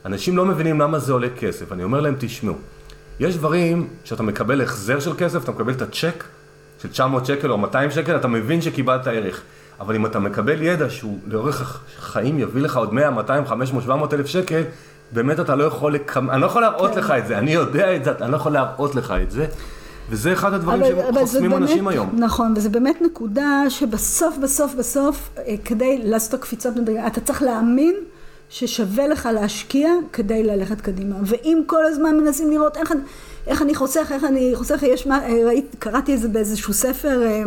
אנשים לא מבינים למה זה עולה כסף. אני אומר להם, תשמעו, יש דברים שאתה מקבל החזר של כסף, אתה מקבל את הצ'ק של 900 שקל או 200 שקל, אתה מבין שקיבלת ערך. אבל אם אתה מקבל ידע שהוא לאורך החיים יביא לך עוד 100, 200, 500, 700 אלף שקל, באמת אתה לא יכול, לקמ... אני לא יכול להראות כן. לך את זה, אני יודע את זה, אני לא יכול להראות לך את זה. וזה אחד הדברים שחוסמים אנשים היום. נכון, וזה באמת נקודה שבסוף, בסוף, בסוף, אה, כדי לעשות את הקפיצות מדרגה, אתה צריך להאמין ששווה לך להשקיע כדי ללכת קדימה. ואם כל הזמן מנסים לראות איך, איך אני חוסך, איך אני חוסך, יש מה, אה, ראית, קראתי את זה באיזשהו ספר, אה,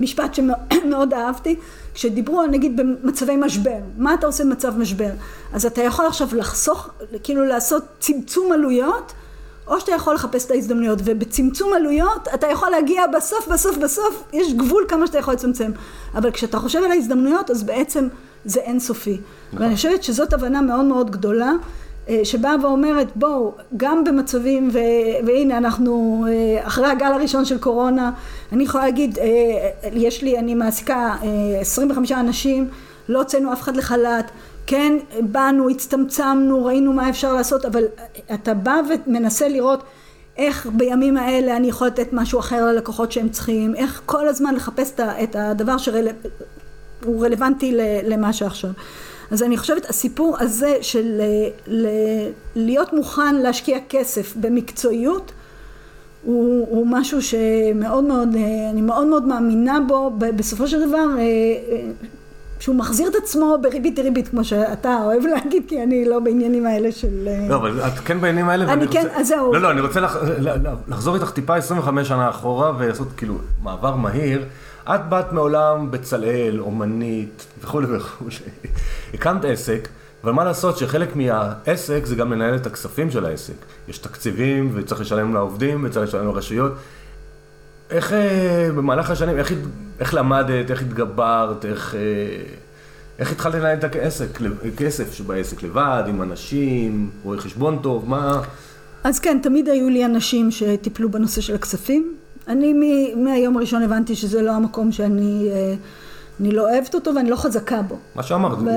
משפט שמאוד אהבתי, כשדיברו נגיד במצבי משבר, מה אתה עושה במצב משבר? אז אתה יכול עכשיו לחסוך, כאילו לעשות צמצום עלויות, או שאתה יכול לחפש את ההזדמנויות, ובצמצום עלויות אתה יכול להגיע בסוף בסוף בסוף, יש גבול כמה שאתה יכול לצמצם, אבל כשאתה חושב על ההזדמנויות אז בעצם זה אינסופי, נכון. ואני חושבת שזאת הבנה מאוד מאוד גדולה אה, שבאה ואומרת בואו גם במצבים ו, והנה אנחנו אה, אחרי הגל הראשון של קורונה אני יכולה להגיד אה, יש לי אני מעסיקה 25 אנשים לא הוצאנו אף אחד לחל"ת. כן באנו הצטמצמנו ראינו מה אפשר לעשות אבל אתה בא ומנסה לראות איך בימים האלה אני יכולה לתת משהו אחר ללקוחות שהם צריכים איך כל הזמן לחפש את הדבר שהוא רלוונטי למה שעכשיו אז אני חושבת הסיפור הזה של אה, ל, להיות מוכן להשקיע כסף במקצועיות הוא, הוא משהו שמאוד מאוד, אה, אני מאוד מאוד מאמינה בו בסופו של דבר אה, שהוא מחזיר את עצמו בריבית דריבית כמו שאתה אוהב להגיד כי אני לא בעניינים האלה של... לא אבל את כן בעניינים האלה אני כן, רוצה... אז זהו. לא לא אני רוצה לח... לחזור איתך טיפה 25 שנה אחורה ולעשות כאילו מעבר מהיר את באת מעולם בצלאל, אומנית וכולי וכולי. הקמת עסק, אבל מה לעשות שחלק מהעסק זה גם לנהל את הכספים של העסק. יש תקציבים וצריך לשלם לעובדים וצריך לשלם לרשויות. איך אה, במהלך השנים, איך, איך למדת, איך התגברת, איך, אה, איך התחלת לנהל את העסק, כסף שבעסק לבד, עם אנשים, רואי חשבון טוב, מה... אז כן, תמיד היו לי אנשים שטיפלו בנושא של הכספים. אני מהיום הראשון הבנתי שזה לא המקום שאני אה, אני לא אוהבת אותו ואני לא חזקה בו. מה שאמרת, ו...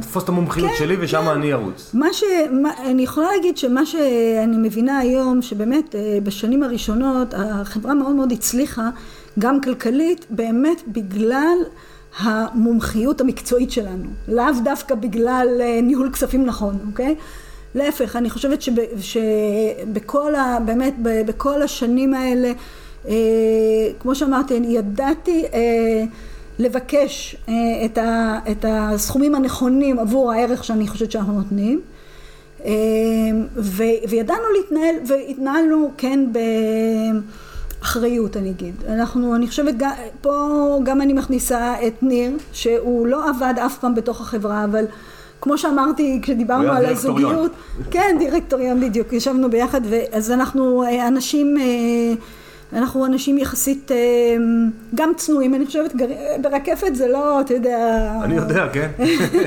תפוס את המומחיות כן, שלי ושם כן. אני ארוץ. מה ש... מה, אני יכולה להגיד שמה שאני מבינה היום, שבאמת אה, בשנים הראשונות החברה מאוד מאוד הצליחה, גם כלכלית, באמת בגלל המומחיות המקצועית שלנו, לאו דווקא בגלל אה, ניהול כספים נכון, אוקיי? להפך, אני חושבת שב, שבכל ה... באמת, בכל השנים האלה כמו שאמרתי, אני ידעתי אה, לבקש אה, את, ה, את הסכומים הנכונים עבור הערך שאני חושבת שאנחנו נותנים. אה, ו, וידענו להתנהל, והתנהלנו כן באחריות אני אגיד. אנחנו, אני חושבת, פה גם אני מכניסה את ניר, שהוא לא עבד אף פעם בתוך החברה, אבל כמו שאמרתי כשדיברנו על הזוגיות, כן דירקטוריון בדיוק, ישבנו ביחד, אז אנחנו אה, אנשים אנחנו אנשים יחסית אה, גם צנועים, אני חושבת, ברקפת זה לא, אתה יודע... אני יודע, כן.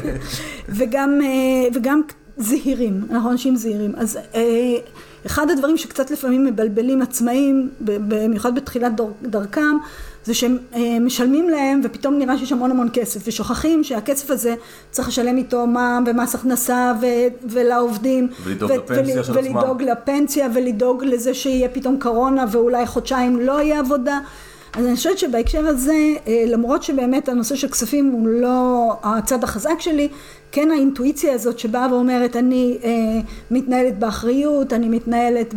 וגם, אה, וגם זהירים, אנחנו אנשים זהירים. אז אה, אחד הדברים שקצת לפעמים מבלבלים עצמאים, במיוחד בתחילת דרכם, זה שהם אה, משלמים להם ופתאום נראה שיש המון המון כסף ושוכחים שהכסף הזה צריך לשלם איתו מע"מ ומס הכנסה ו- ולעובדים ולדאוג לפנסיה של עצמם. ולדאוג לפנסיה ולדאוג לזה שיהיה פתאום קורונה ואולי חודשיים לא יהיה עבודה. אז אני חושבת שבהקשר הזה אה, למרות שבאמת הנושא של כספים הוא לא הצד החזק שלי כן האינטואיציה הזאת שבאה ואומרת אני אה, מתנהלת באחריות אני מתנהלת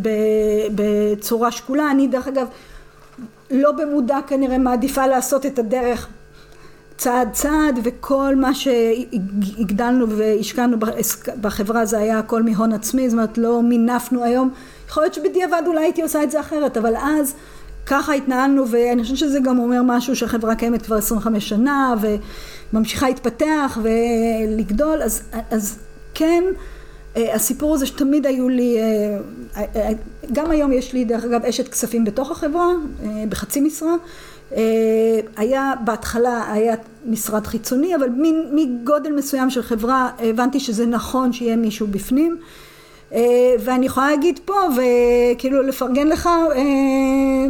בצורה שקולה אני דרך אגב לא במודע כנראה מעדיפה לעשות את הדרך צעד צעד וכל מה שהגדלנו והשקענו בחברה זה היה הכל מהון עצמי זאת אומרת לא מינפנו היום. יכול להיות שבדיעבד אולי הייתי עושה את זה אחרת אבל אז ככה התנהלנו ואני חושבת שזה גם אומר משהו שהחברה קיימת כבר 25 שנה וממשיכה להתפתח ולגדול. אז, אז כן הסיפור הזה שתמיד היו לי, אה, אה, גם היום יש לי דרך אגב אשת כספים בתוך החברה, בחצי משרה, היה בהתחלה היה משרד חיצוני אבל מגודל מסוים של חברה הבנתי שזה נכון שיהיה מישהו בפנים. ואני יכולה להגיד פה וכאילו לפרגן לך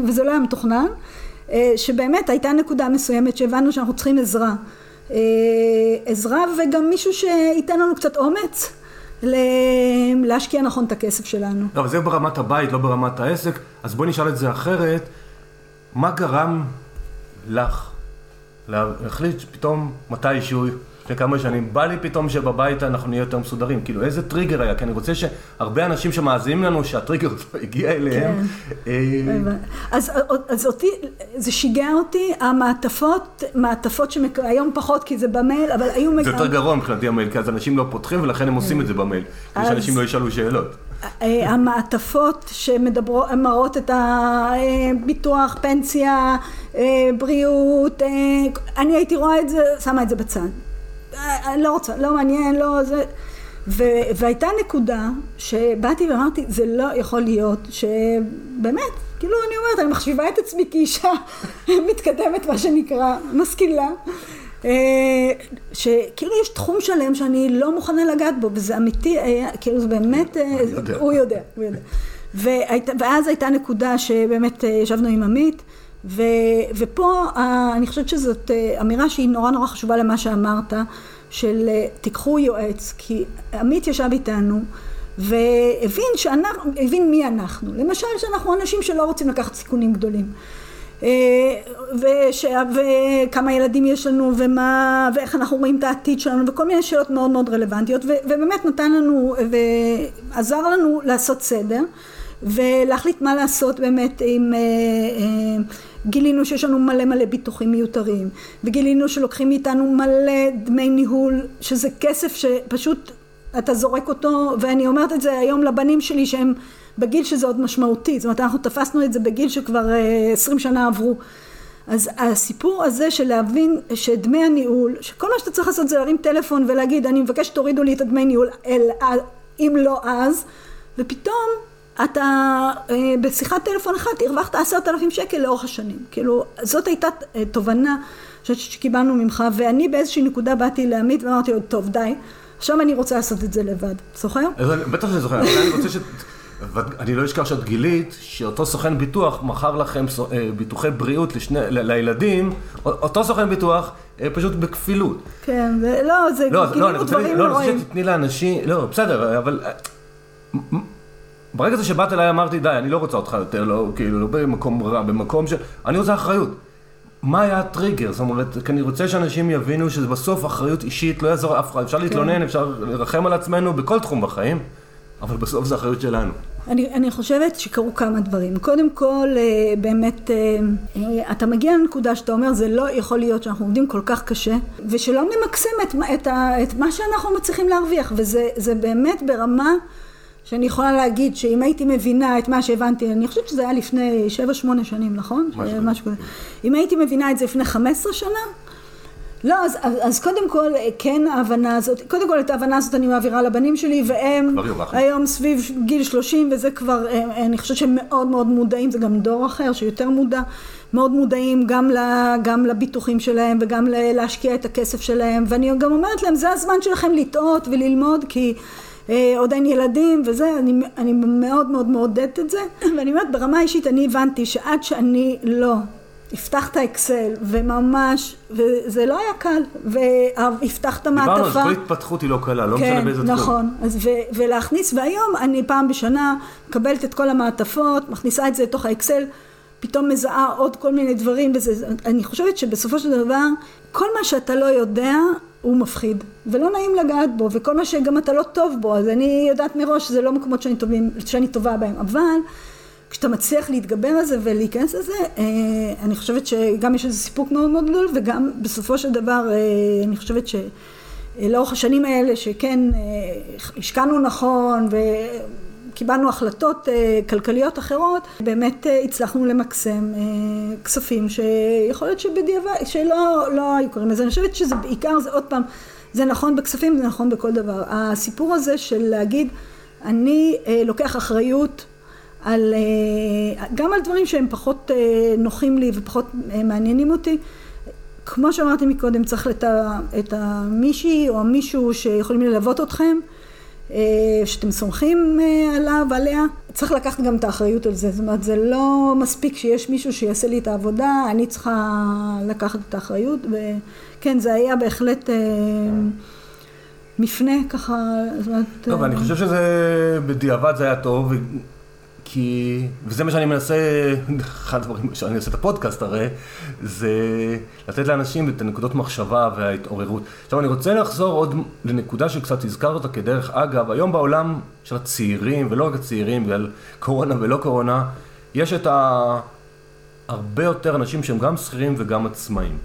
וזה לא היה מתוכנן שבאמת הייתה נקודה מסוימת שהבנו שאנחנו צריכים עזרה. עזרה וגם מישהו שייתן לנו קצת אומץ להשקיע נכון את הכסף שלנו. לא, אבל זה ברמת הבית, לא ברמת העסק, אז בואי נשאל את זה אחרת. מה גרם לך להחליט שפתאום מתישהו לפני כמה שנים, בא לי פתאום שבבית אנחנו נהיה יותר מסודרים, כאילו איזה טריגר היה, כי אני רוצה שהרבה אנשים שמאזינים לנו, שהטריגר הגיע אליהם. כן. אה, אז, אז אותי, זה שיגע אותי, המעטפות, מעטפות שהיום פחות כי זה במייל, אבל היו... זה יותר גרוע מבחינתי המייל, כי אז אנשים לא פותחים ולכן הם עושים את זה במייל, כדי שאנשים לא ישאלו שאלות. אה, המעטפות שמראות את הביטוח, פנסיה, אה, בריאות, אני הייתי רואה את זה, שמה את זה בצד. אני לא רוצה, לא מעניין, לא זה... ו, והייתה נקודה שבאתי ואמרתי, זה לא יכול להיות שבאמת, כאילו אני אומרת, אני מחשיבה את עצמי כאישה מתקדמת, מה שנקרא, משכילה, אה, שכאילו יש תחום שלם שאני לא מוכנה לגעת בו, וזה אמיתי, כאילו זה באמת, אה. הוא יודע, הוא יודע. ואז הייתה נקודה שבאמת אה, ישבנו עם עמית, ו, ופה אני חושבת שזאת אה, אמירה שהיא נורא נורא חשובה למה שאמרת, של אה, תיקחו יועץ, כי עמית ישב איתנו והבין שאנחנו, הבין מי אנחנו. למשל שאנחנו אנשים שלא רוצים לקחת סיכונים גדולים. אה, וש, וכמה ילדים יש לנו ומה, ואיך אנחנו רואים את העתיד שלנו וכל מיני שאלות מאוד מאוד רלוונטיות ובאמת נתן לנו ועזר לנו לעשות סדר ולהחליט מה לעשות באמת עם גילינו שיש לנו מלא מלא ביטוחים מיותרים וגילינו שלוקחים מאיתנו מלא דמי ניהול שזה כסף שפשוט אתה זורק אותו ואני אומרת את זה היום לבנים שלי שהם בגיל שזה עוד משמעותי. זאת אומרת אנחנו תפסנו את זה בגיל שכבר עשרים שנה עברו. אז הסיפור הזה של להבין שדמי הניהול שכל מה שאתה צריך לעשות זה להרים טלפון ולהגיד אני מבקש שתורידו לי את הדמי ניהול אל, אם לא אז ופתאום אתה אה, בשיחת טלפון אחת הרווחת עשרת אלפים שקל לאורך השנים. כאילו, זאת הייתה אה, תובנה שקיבלנו ממך, ואני באיזושהי נקודה באתי לעמית ואמרתי לו, טוב, די, עכשיו אני רוצה לעשות את זה לבד. זוכר? בטח שאני זוכר, אני רוצה ש... אני לא אשכח שאת גילית שאותו סוכן ביטוח מכר לכם אה, ביטוחי בריאות לשני, לילדים, אותו סוכן ביטוח פשוט בכפילות. כן, לא, זה לא, כאילו לא, דברים לא, לא, אני רוצה שתתני לאנשים, לא, בסדר, אבל ברגע זה שבאת אליי אמרתי, די, אני לא רוצה אותך יותר, לא, כאילו, לא במקום רע, במקום ש... אני רוצה אחריות. מה היה הטריגר? זאת אומרת, כי אני רוצה שאנשים יבינו שזה בסוף אחריות אישית, לא יעזור אף אחד. אפשר כן. להתלונן, אפשר לרחם על עצמנו בכל תחום בחיים, אבל בסוף זה אחריות שלנו. אני, אני חושבת שקרו כמה דברים. קודם כל, אה, באמת, אה, אה, אתה מגיע לנקודה שאתה אומר, זה לא יכול להיות שאנחנו עובדים כל כך קשה, ושלא ממקסם את, את, את מה שאנחנו מצליחים להרוויח, וזה באמת ברמה... שאני יכולה להגיד שאם הייתי מבינה את מה שהבנתי, אני חושבת שזה היה לפני 7-8 שנים, נכון? משהו כזה. אם הייתי מבינה את זה לפני 15 שנה, לא, אז, אז, אז קודם כל, כן ההבנה הזאת, קודם כל את ההבנה הזאת אני מעבירה לבנים שלי, והם היום סביב גיל 30, וזה כבר, אני חושבת שהם מאוד מאוד מודעים, זה גם דור אחר שיותר מודע, מאוד מודעים גם, ל, גם לביטוחים שלהם וגם להשקיע את הכסף שלהם, ואני גם אומרת להם, זה הזמן שלכם לטעות וללמוד, כי... אה, עוד אין ילדים וזה, אני, אני מאוד מאוד מעודדת את זה, ואני אומרת ברמה אישית אני הבנתי שעד שאני לא אפתח את האקסל וממש, וזה לא היה קל, והפתח את המעטפה. דיברנו, אז כל התפתחות היא לא קלה, לא כן, משנה באיזה תחום. נכון, אז ו, ולהכניס, והיום אני פעם בשנה מקבלת את כל המעטפות, מכניסה את זה לתוך האקסל, פתאום מזהה עוד כל מיני דברים, וזה, אני חושבת שבסופו של דבר, כל מה שאתה לא יודע, הוא מפחיד, ולא נעים לגעת בו, וכל מה שגם אתה לא טוב בו, אז אני יודעת מראש שזה לא מקומות שאני, טובים, שאני טובה בהם, אבל כשאתה מצליח להתגבר על זה ולהיכנס לזה, אה, אני חושבת שגם יש איזה סיפוק מאוד מאוד גדול, וגם בסופו של דבר, אה, אני חושבת שלאורך השנים האלה, שכן אה, השקענו נכון, ו... קיבלנו החלטות כלכליות אחרות, באמת הצלחנו למקסם כספים שיכול להיות שבדיעבד, שלא לא היו קוראים לזה. אני חושבת שזה בעיקר, זה עוד פעם, זה נכון בכספים, זה נכון בכל דבר. הסיפור הזה של להגיד, אני לוקח אחריות על, אה, גם על דברים שהם פחות אה, נוחים לי ופחות אה, מעניינים אותי. כמו שאמרתי מקודם, צריך את המישהי או מישהו שיכולים ללוות אתכם, שאתם סומכים עליו, עליה. צריך לקחת גם את האחריות על זה. זאת אומרת, זה לא מספיק שיש מישהו שיעשה לי את העבודה, אני צריכה לקחת את האחריות. וכן, זה היה בהחלט... מפנה ככה, זאת אומרת... טוב, אני חושב שזה בדיעבד זה היה טוב, כי, וזה מה שאני מנסה, אחד הדברים שאני עושה את הפודקאסט הרי, זה לתת לאנשים את הנקודות מחשבה וההתעוררות. עכשיו אני רוצה לחזור עוד לנקודה שקצת הזכרת אותה כדרך אגב, היום בעולם של הצעירים, ולא רק הצעירים, בגלל קורונה ולא קורונה, יש את ה... הרבה יותר אנשים שהם גם שכירים וגם עצמאים.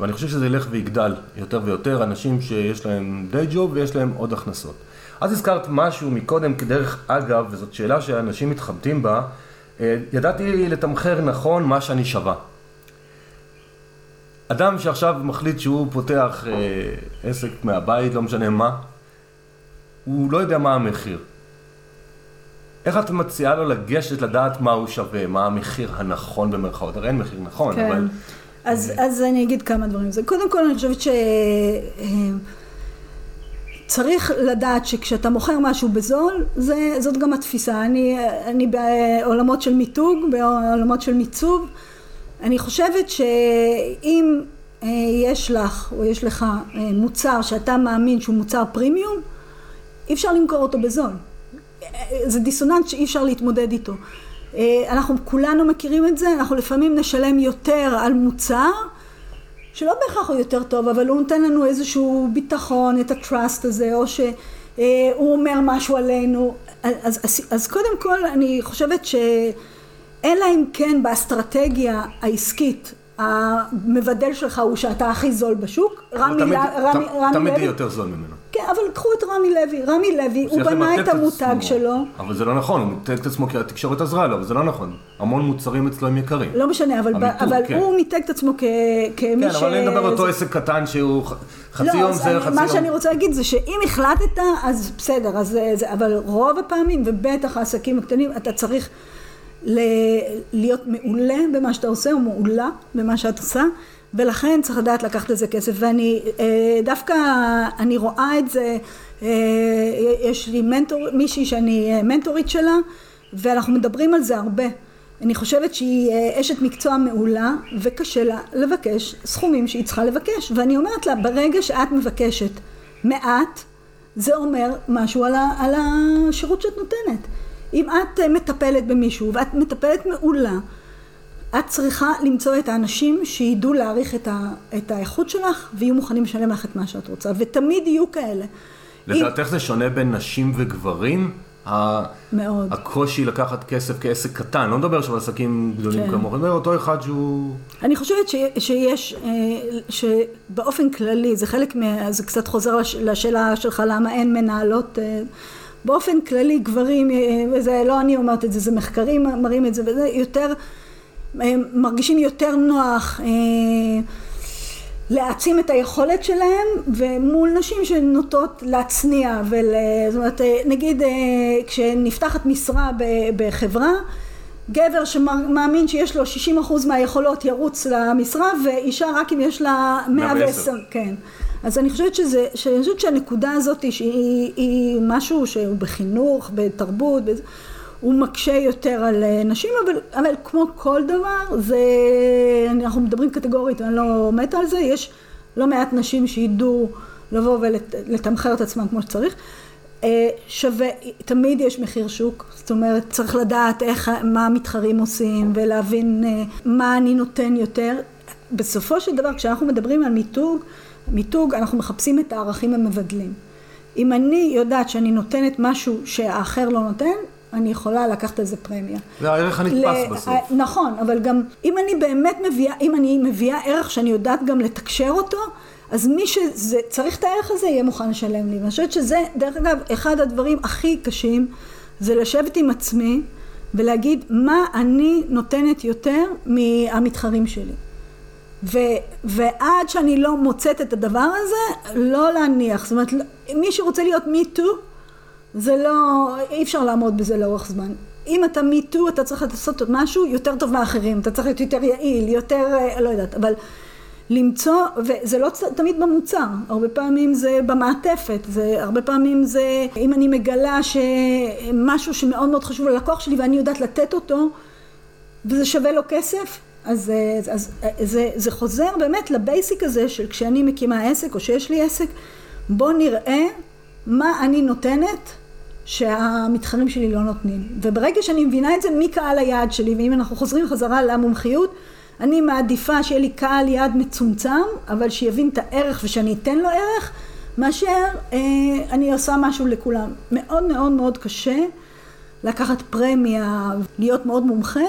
ואני חושב שזה ילך ויגדל יותר ויותר, אנשים שיש להם די ג'וב ויש להם עוד הכנסות. אז הזכרת משהו מקודם כדרך אגב, וזאת שאלה שאנשים מתחבטים בה, אה, ידעתי לתמחר נכון מה שאני שווה. אדם שעכשיו מחליט שהוא פותח אה, עסק מהבית, לא משנה מה, הוא לא יודע מה המחיר. איך את מציעה לו לגשת לדעת מה הוא שווה, מה המחיר הנכון במרכאות? הרי אין מחיר נכון, כן. אבל... אז, אז אני אגיד כמה דברים. קודם כל אני חושבת ש... צריך לדעת שכשאתה מוכר משהו בזול, זה, זאת גם התפיסה. אני, אני בעולמות של מיתוג, בעולמות של מיצוב. אני חושבת שאם אה, יש לך או יש לך אה, מוצר שאתה מאמין שהוא מוצר פרימיום, אי אפשר למכור אותו בזול. זה דיסוננס שאי אפשר להתמודד איתו. אה, אנחנו כולנו מכירים את זה, אנחנו לפעמים נשלם יותר על מוצר שלא בהכרח הוא יותר טוב, אבל הוא נותן לנו איזשהו ביטחון, את הטראסט הזה, או שהוא אומר משהו עלינו. אז, אז, אז קודם כל אני חושבת שאלא אם כן באסטרטגיה העסקית המבדל שלך הוא שאתה הכי זול בשוק, רמי לוי... תמיד יהיה יותר זול ממנו. כן, אבל קחו את רמי לוי. רמי לוי, הוא בנה את המותג שלו. אבל זה לא נכון, הוא מיתג את עצמו כי התקשורת עזרה לו, אבל זה לא נכון. המון מוצרים אצלו הם יקרים. לא משנה, אבל, אבל כן. הוא מיתג את עצמו כמי ש... כן, אבל אני מדבר על אותו עסק קטן שהוא חצי לא, יום זה, אני, חצי מה יום... מה שאני רוצה להגיד זה שאם החלטת, אז בסדר, אז זה, אבל רוב הפעמים, ובטח העסקים הקטנים, אתה צריך... להיות מעולה במה שאתה עושה או מעולה במה שאת עושה ולכן צריך לדעת לקחת לזה כסף. ואני אה, דווקא אני רואה את זה אה, יש לי מנטור מישהי שאני אה, מנטורית שלה ואנחנו מדברים על זה הרבה. אני חושבת שהיא אשת מקצוע מעולה וקשה לה לבקש סכומים שהיא צריכה לבקש. ואני אומרת לה ברגע שאת מבקשת מעט זה אומר משהו על, ה, על השירות שאת נותנת. אם את מטפלת במישהו ואת מטפלת מעולה את צריכה למצוא את האנשים שידעו להעריך את, ה, את האיכות שלך ויהיו מוכנים לשלם לך את מה שאת רוצה ותמיד יהיו כאלה. לדעתך אם... זה שונה בין נשים וגברים? מאוד. הקושי לקחת כסף כעסק קטן, לא מדבר עכשיו על עסקים גדולים כן. כמוך, מדבר על אותו אחד שהוא... אני חושבת ש, שיש, אה, שבאופן כללי, זה חלק מה... זה קצת חוזר לש, לשאלה שלך למה אין מנהלות, אה, באופן כללי גברים, אה, וזה לא אני אומרת את זה, זה מחקרים מראים את זה, וזה יותר, אה, מרגישים יותר נוח אה, להעצים את היכולת שלהם ומול נשים שנוטות להצניע ול... זאת אומרת אה, נגיד אה, כשנפתחת משרה בחברה גבר שמאמין שיש לו 60% מהיכולות ירוץ למשרה ואישה רק אם יש לה 110, 110. כן. אז אני חושבת שזה, שאני חושבת שהנקודה הזאת שהיא היא משהו שהוא בחינוך, בתרבות, בזה, הוא מקשה יותר על אה, נשים, אבל, אבל כמו כל דבר, זה, אנחנו מדברים קטגורית, אני לא מתה על זה, יש לא מעט נשים שידעו לבוא ולתמחר את עצמם כמו שצריך. אה, שווה, תמיד יש מחיר שוק, זאת אומרת צריך לדעת איך, מה המתחרים עושים ולהבין אה, מה אני נותן יותר. בסופו של דבר כשאנחנו מדברים על מיתוג, מיתוג אנחנו מחפשים את הערכים המבדלים. אם אני יודעת שאני נותנת משהו שהאחר לא נותן, אני יכולה לקחת איזה פרמיה. זה הערך הנתפס ל- בסוף. נכון, אבל גם אם אני באמת מביאה, אם אני מביאה ערך שאני יודעת גם לתקשר אותו, אז מי שצריך את הערך הזה יהיה מוכן לשלם לי. ואני חושבת שזה, דרך אגב, אחד הדברים הכי קשים, זה לשבת עם עצמי ולהגיד מה אני נותנת יותר מהמתחרים שלי. ו, ועד שאני לא מוצאת את הדבר הזה, לא להניח. זאת אומרת, מי שרוצה להיות me too, זה לא, אי אפשר לעמוד בזה לאורך זמן. אם אתה too, אתה צריך לעשות משהו יותר טוב מאחרים, אתה צריך להיות יותר יעיל, יותר, אה, לא יודעת, אבל למצוא, וזה לא תמיד במוצר, הרבה פעמים זה במעטפת, זה, הרבה פעמים זה, אם אני מגלה שמשהו שמאוד מאוד חשוב ללקוח שלי ואני יודעת לתת אותו, וזה שווה לו כסף, אז, אז, אז זה, זה חוזר באמת לבייסיק הזה של כשאני מקימה עסק או שיש לי עסק, בוא נראה מה אני נותנת שהמתחרים שלי לא נותנים. וברגע שאני מבינה את זה, מי קהל היעד שלי, ואם אנחנו חוזרים חזרה למומחיות, אני מעדיפה שיהיה לי קהל יעד מצומצם, אבל שיבין את הערך ושאני אתן לו ערך, מאשר אה, אני עושה משהו לכולם. מאוד מאוד מאוד קשה לקחת פרמיה, להיות מאוד מומחה,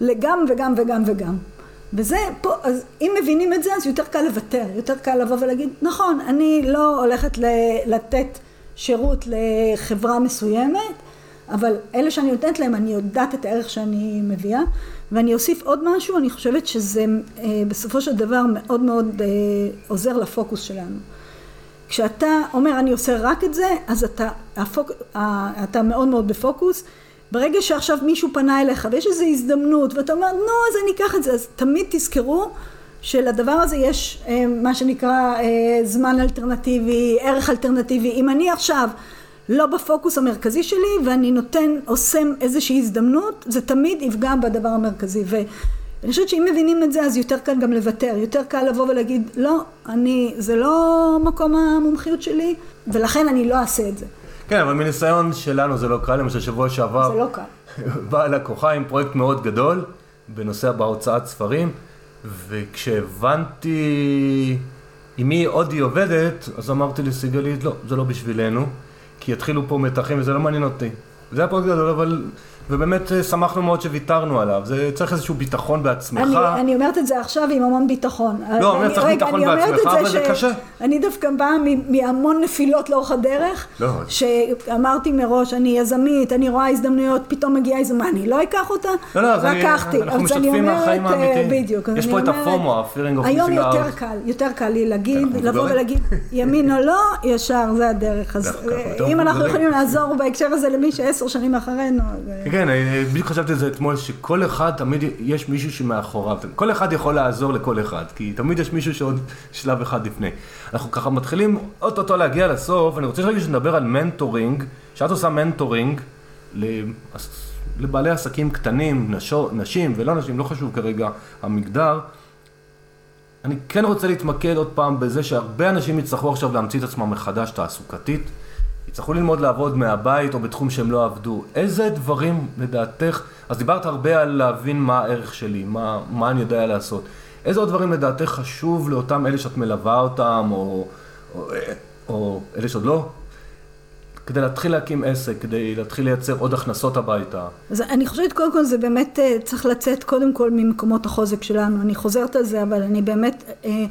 לגם וגם וגם וגם. וזה פה, אז אם מבינים את זה, אז יותר קל לוותר, יותר קל לבוא ולהגיד, נכון, אני לא הולכת לתת שירות לחברה מסוימת, אבל אלה שאני נותנת להם, אני יודעת את הערך שאני מביאה. ואני אוסיף עוד משהו, אני חושבת שזה אה, בסופו של דבר מאוד מאוד אה, עוזר לפוקוס שלנו. כשאתה אומר אני עושה רק את זה, אז אתה, הפוק, אתה מאוד מאוד בפוקוס. ברגע שעכשיו מישהו פנה אליך ויש איזו הזדמנות ואתה אומר נו אז אני אקח את זה, אז תמיד תזכרו שלדבר הזה יש אה, מה שנקרא אה, זמן אלטרנטיבי, ערך אלטרנטיבי. אם אני עכשיו לא בפוקוס המרכזי שלי ואני נותן, עושה איזושהי הזדמנות, זה תמיד יפגע בדבר המרכזי. ואני חושבת שאם מבינים את זה אז יותר קל גם לוותר, יותר קל לבוא ולהגיד לא, אני, זה לא מקום המומחיות שלי ולכן אני לא אעשה את זה. כן, אבל מניסיון שלנו זה לא קל, למשל שבוע שעבר זה לא קל. באה לקוחה עם פרויקט מאוד גדול בנושא בהוצאת ספרים, וכשהבנתי עם מי עוד היא עובדת, אז אמרתי לסיגלית, לא, זה לא בשבילנו, כי יתחילו פה מתחים וזה לא מעניין אותי. זה היה פרויקט גדול, אבל... ובאמת אה, שמחנו מאוד שוויתרנו עליו, זה צריך איזשהו ביטחון בעצמך. אני, אני אומרת את זה עכשיו עם המון ביטחון. לא, אני, אני צריך רגע, ביטחון אני אומרת בעצמך, אבל זה קשה. אני דווקא באה מהמון נפילות לאורך הדרך, לא. שאמרתי מראש, אני יזמית, אני רואה הזדמנויות, פתאום מגיעה איזה, מה, אני לא אקח אותה? לא, לא, אז אני- לקחתי. אנחנו אני משתפים אומרת, מהחיים אה, האמיתיים. בדיוק. יש פה את אומרת, הפומו, ה-fearing of היום יותר. קל, יותר קל לי להגיד, אנחנו לבוא. ולהגיד ימין או לא, ישר, זה הדרך. אז אה, אם אנחנו. יכולים לעזור בהקשר הזה למי שעשר שנים אחרינו, אה, כן, בדיוק חשבתי על זה אתמול, שכל אחד, תמיד יש מישהו שמאחוריו. כל אחד יכול לעזור לכל אחד, כי תמיד יש מישהו שעוד שלב אחד לפני. אנחנו ככה מתחילים אוטוטו להגיע לסוף, אני רוצה רגע שנדבר על mentoring, שאת עושה mentoring לבעלי עסקים קטנים, נשו, נשים ולא נשים, לא חשוב כרגע המגדר. אני כן רוצה להתמקד עוד פעם בזה שהרבה אנשים יצטרכו עכשיו להמציא את עצמם מחדש תעסוקתית. יצטרכו ללמוד לעבוד מהבית או בתחום שהם לא עבדו. איזה דברים לדעתך, אז דיברת הרבה על להבין מה הערך שלי, מה, מה אני יודע לעשות. איזה עוד דברים לדעתך חשוב לאותם אלה שאת מלווה אותם, או, או, או אלה שעוד לא? כדי להתחיל להקים עסק, כדי להתחיל לייצר עוד הכנסות הביתה? אז אני חושבת קודם כל זה באמת אה, צריך לצאת קודם כל ממקומות החוזק שלנו. אני חוזרת על זה, אבל אני באמת... אה,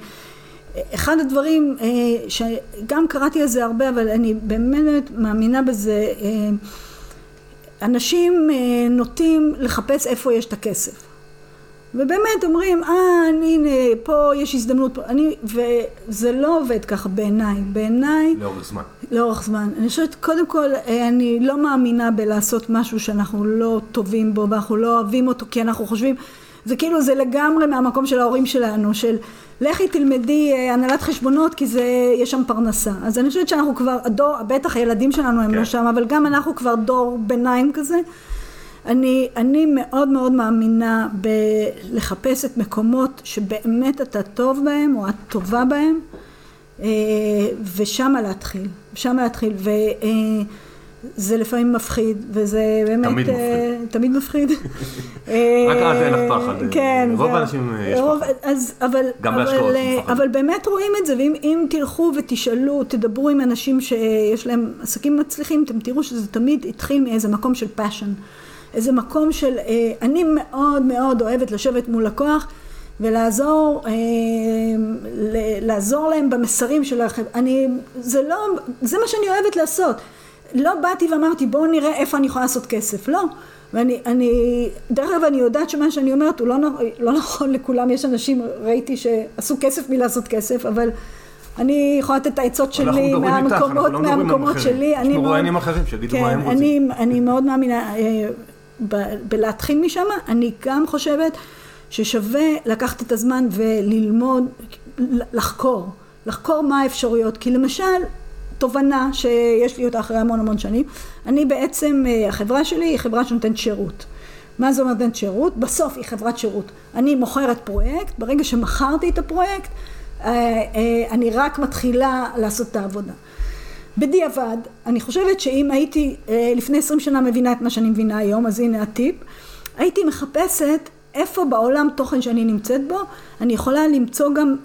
אחד הדברים שגם קראתי על זה הרבה, אבל אני באמת מאמינה בזה, אנשים נוטים לחפש איפה יש את הכסף. ובאמת אומרים, אה, הנה, פה יש הזדמנות, אני, וזה לא עובד ככה בעיניי. בעיניי... לאורך זמן. לאורך זמן. אני חושבת, קודם כל, אה, אני לא מאמינה בלעשות משהו שאנחנו לא טובים בו, ואנחנו לא אוהבים אותו, כי אנחנו חושבים, זה כאילו, זה לגמרי מהמקום של ההורים שלנו, של לכי תלמדי אה, הנהלת חשבונות, כי זה, יש שם פרנסה. אז אני חושבת שאנחנו כבר, הדור, בטח הילדים שלנו הם לא כן. לא שם, אבל גם אנחנו כבר דור ביניים כזה. אני, אני מאוד מאוד מאמינה בלחפש את מקומות שבאמת אתה טוב בהם או את טובה בהם אה, ושמה להתחיל, שמה להתחיל וזה לפעמים מפחיד וזה באמת תמיד אה, מפחיד, תמיד מפחיד. רק אז אין לך פחד, כן, רוב האנשים יש פחד, אז, אבל, גם בהשקעות אבל באמת רואים את זה ואם תלכו ותשאלו, תדברו עם אנשים שיש להם עסקים מצליחים, אתם תראו שזה תמיד התחיל מאיזה מקום של passion. איזה מקום של, אה, אני מאוד מאוד אוהבת לשבת מול לקוח ולעזור, אה, לעזור להם במסרים של החברה, אני, זה לא, זה מה שאני אוהבת לעשות. לא באתי ואמרתי בואו נראה איפה אני יכולה לעשות כסף, לא. ואני, אני, דרך אגב אני יודעת שמה שאני אומרת הוא לא, לא נכון לכולם, יש אנשים, ראיתי שעשו כסף מלעשות כסף, אבל אני יכולה לתת את העצות שלי מהמקומות, לא מהמקומות שלי. יש מרואיינים אחרים שיגידו כן, מה הם רוצים. אני, אני מאוד מאמינה, אה, בלהתחיל משם, אני גם חושבת ששווה לקחת את הזמן וללמוד, לחקור, לחקור מה האפשרויות, כי למשל תובנה שיש לי אותה אחרי המון המון שנים, אני בעצם, אה, החברה שלי היא חברה שנותנת שירות. מה זה אומר נותנת שירות? בסוף היא חברת שירות. אני מוכרת פרויקט, ברגע שמכרתי את הפרויקט, אה, אה, אני רק מתחילה לעשות את העבודה. בדיעבד, אני חושבת שאם הייתי לפני עשרים שנה מבינה את מה שאני מבינה היום, אז הנה הטיפ, הייתי מחפשת איפה בעולם תוכן שאני נמצאת בו, אני יכולה למצוא גם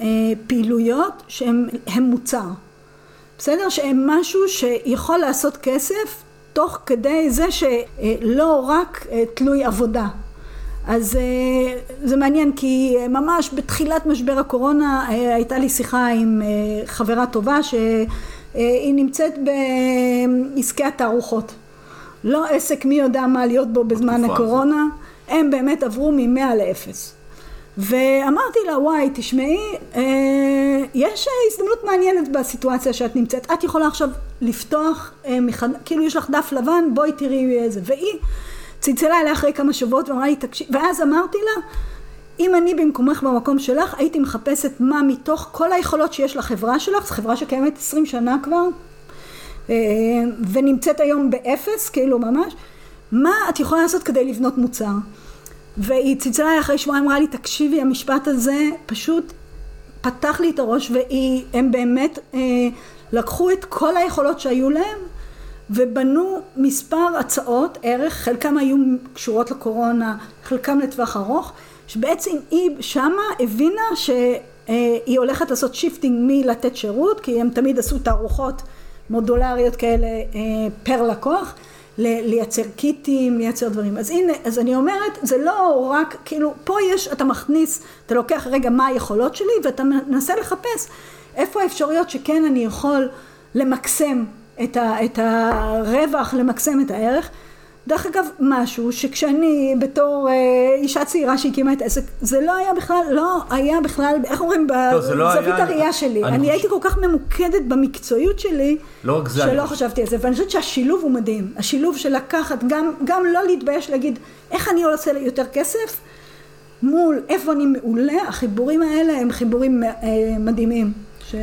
פעילויות שהן מוצר. בסדר? שהן משהו שיכול לעשות כסף תוך כדי זה שלא רק אה, תלוי עבודה. אז אה, זה מעניין כי ממש בתחילת משבר הקורונה אה, הייתה לי שיחה עם חברה טובה ש... אה, היא נמצאת בעסקי התערוכות. לא עסק מי יודע מה להיות בו בזמן הקורונה, הם באמת עברו ממאה לאפס. ואמרתי לה, וואי, תשמעי, אה, יש הזדמנות מעניינת בסיטואציה שאת נמצאת. את יכולה עכשיו לפתוח, אה, מחד... כאילו יש לך דף לבן, בואי תראי איזה. והיא צלצלה אליי אחרי כמה שבועות ואמרה לי, תקשיב, ואז אמרתי לה, אם אני במקומך במקום שלך הייתי מחפשת מה מתוך כל היכולות שיש לחברה שלך, זו חברה שקיימת עשרים שנה כבר אה, ונמצאת היום באפס, כאילו ממש, מה את יכולה לעשות כדי לבנות מוצר? והיא צלצלה לי אחרי שבועיים, אמרה לי, תקשיבי, המשפט הזה פשוט פתח לי את הראש והם באמת אה, לקחו את כל היכולות שהיו להם ובנו מספר הצעות ערך, חלקם היו קשורות לקורונה, חלקם לטווח ארוך שבעצם היא שמה הבינה שהיא הולכת לעשות shifting מלתת שירות, כי הם תמיד עשו תערוכות מודולריות כאלה אה, פר לקוח, לייצר קיטים, לייצר דברים. אז הנה, אז אני אומרת, זה לא רק, כאילו, פה יש, אתה מכניס, אתה לוקח רגע מה היכולות שלי ואתה מנסה לחפש איפה האפשרויות שכן אני יכול למקסם את, ה, את הרווח, למקסם את הערך. דרך אגב, משהו שכשאני בתור אה, אישה צעירה שהקימה את העסק, זה לא היה בכלל, לא היה בכלל, איך אומרים, לא, בזווית לא הראייה שלי. אני, אני חושב... הייתי כל כך ממוקדת במקצועיות שלי, לא רק זה, שלא חשבתי על זה. ואני חושבת שהשילוב הוא מדהים. השילוב של לקחת, גם, גם לא להתבייש להגיד, איך אני עושה יותר כסף, מול איפה אני מעולה, החיבורים האלה הם חיבורים אה, מדהימים. ש...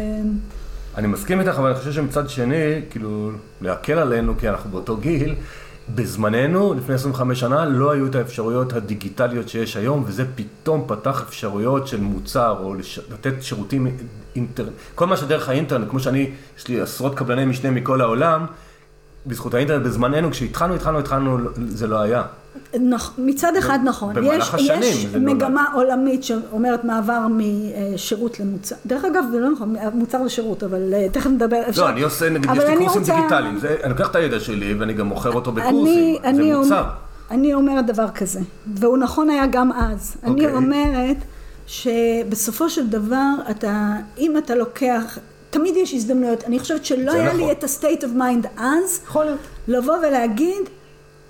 אני מסכים איתך, אבל אני חושב שמצד שני, כאילו, להקל עלינו, כי אנחנו באותו גיל, בזמננו, לפני 25 שנה, לא היו את האפשרויות הדיגיטליות שיש היום, וזה פתאום פתח אפשרויות של מוצר, או לש... לתת שירותים אינטרנט, כל מה שדרך האינטרנט, כמו שאני, יש לי עשרות קבלני משנה מכל העולם, בזכות האינטרנט בזמננו, כשהתחלנו, התחלנו, התחלנו, זה לא היה. מצד אחד נכון, יש, השנים יש נולד. מגמה עולמית שאומרת מעבר משירות למוצר, דרך אגב זה לא נכון, מוצר לשירות, אבל אה, תכף נדבר, אפשר, לא, אני עושה, נגיד, יש לי קורסים רוצה- דיגיטליים, זה- אני לוקח את הידע שלי ואני גם מוכר אותו בקורסים, אני, זה אני, מוצר. אומר, אני אומרת דבר כזה, והוא נכון היה גם אז. אני אוקיי. אומרת שבסופו של דבר, אתה, אם אתה לוקח, תמיד יש הזדמנויות. אני חושבת שלא היה נכון. לי את ה-state of mind אז, יכול להיות. לבוא ולהגיד,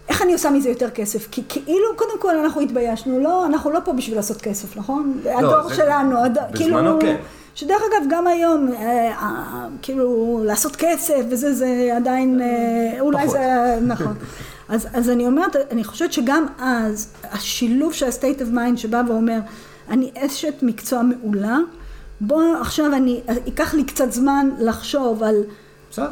איך אני עושה מזה יותר כסף? כי כאילו, קודם כל אנחנו התביישנו, לא, אנחנו לא פה בשביל לעשות כסף, נכון? הדור זה- שלנו, הדור, בזמנו כאילו, כן. שדרך אגב, גם היום, אה, אה, כאילו, לעשות כסף וזה, זה עדיין, אה, אולי פחות. זה, נכון. אז, אז אני אומרת, אני חושבת שגם אז, השילוב של ה-state of mind שבא ואומר, אני אשת מקצוע מעולה, בוא עכשיו אני, ייקח לי קצת זמן לחשוב על בסדר.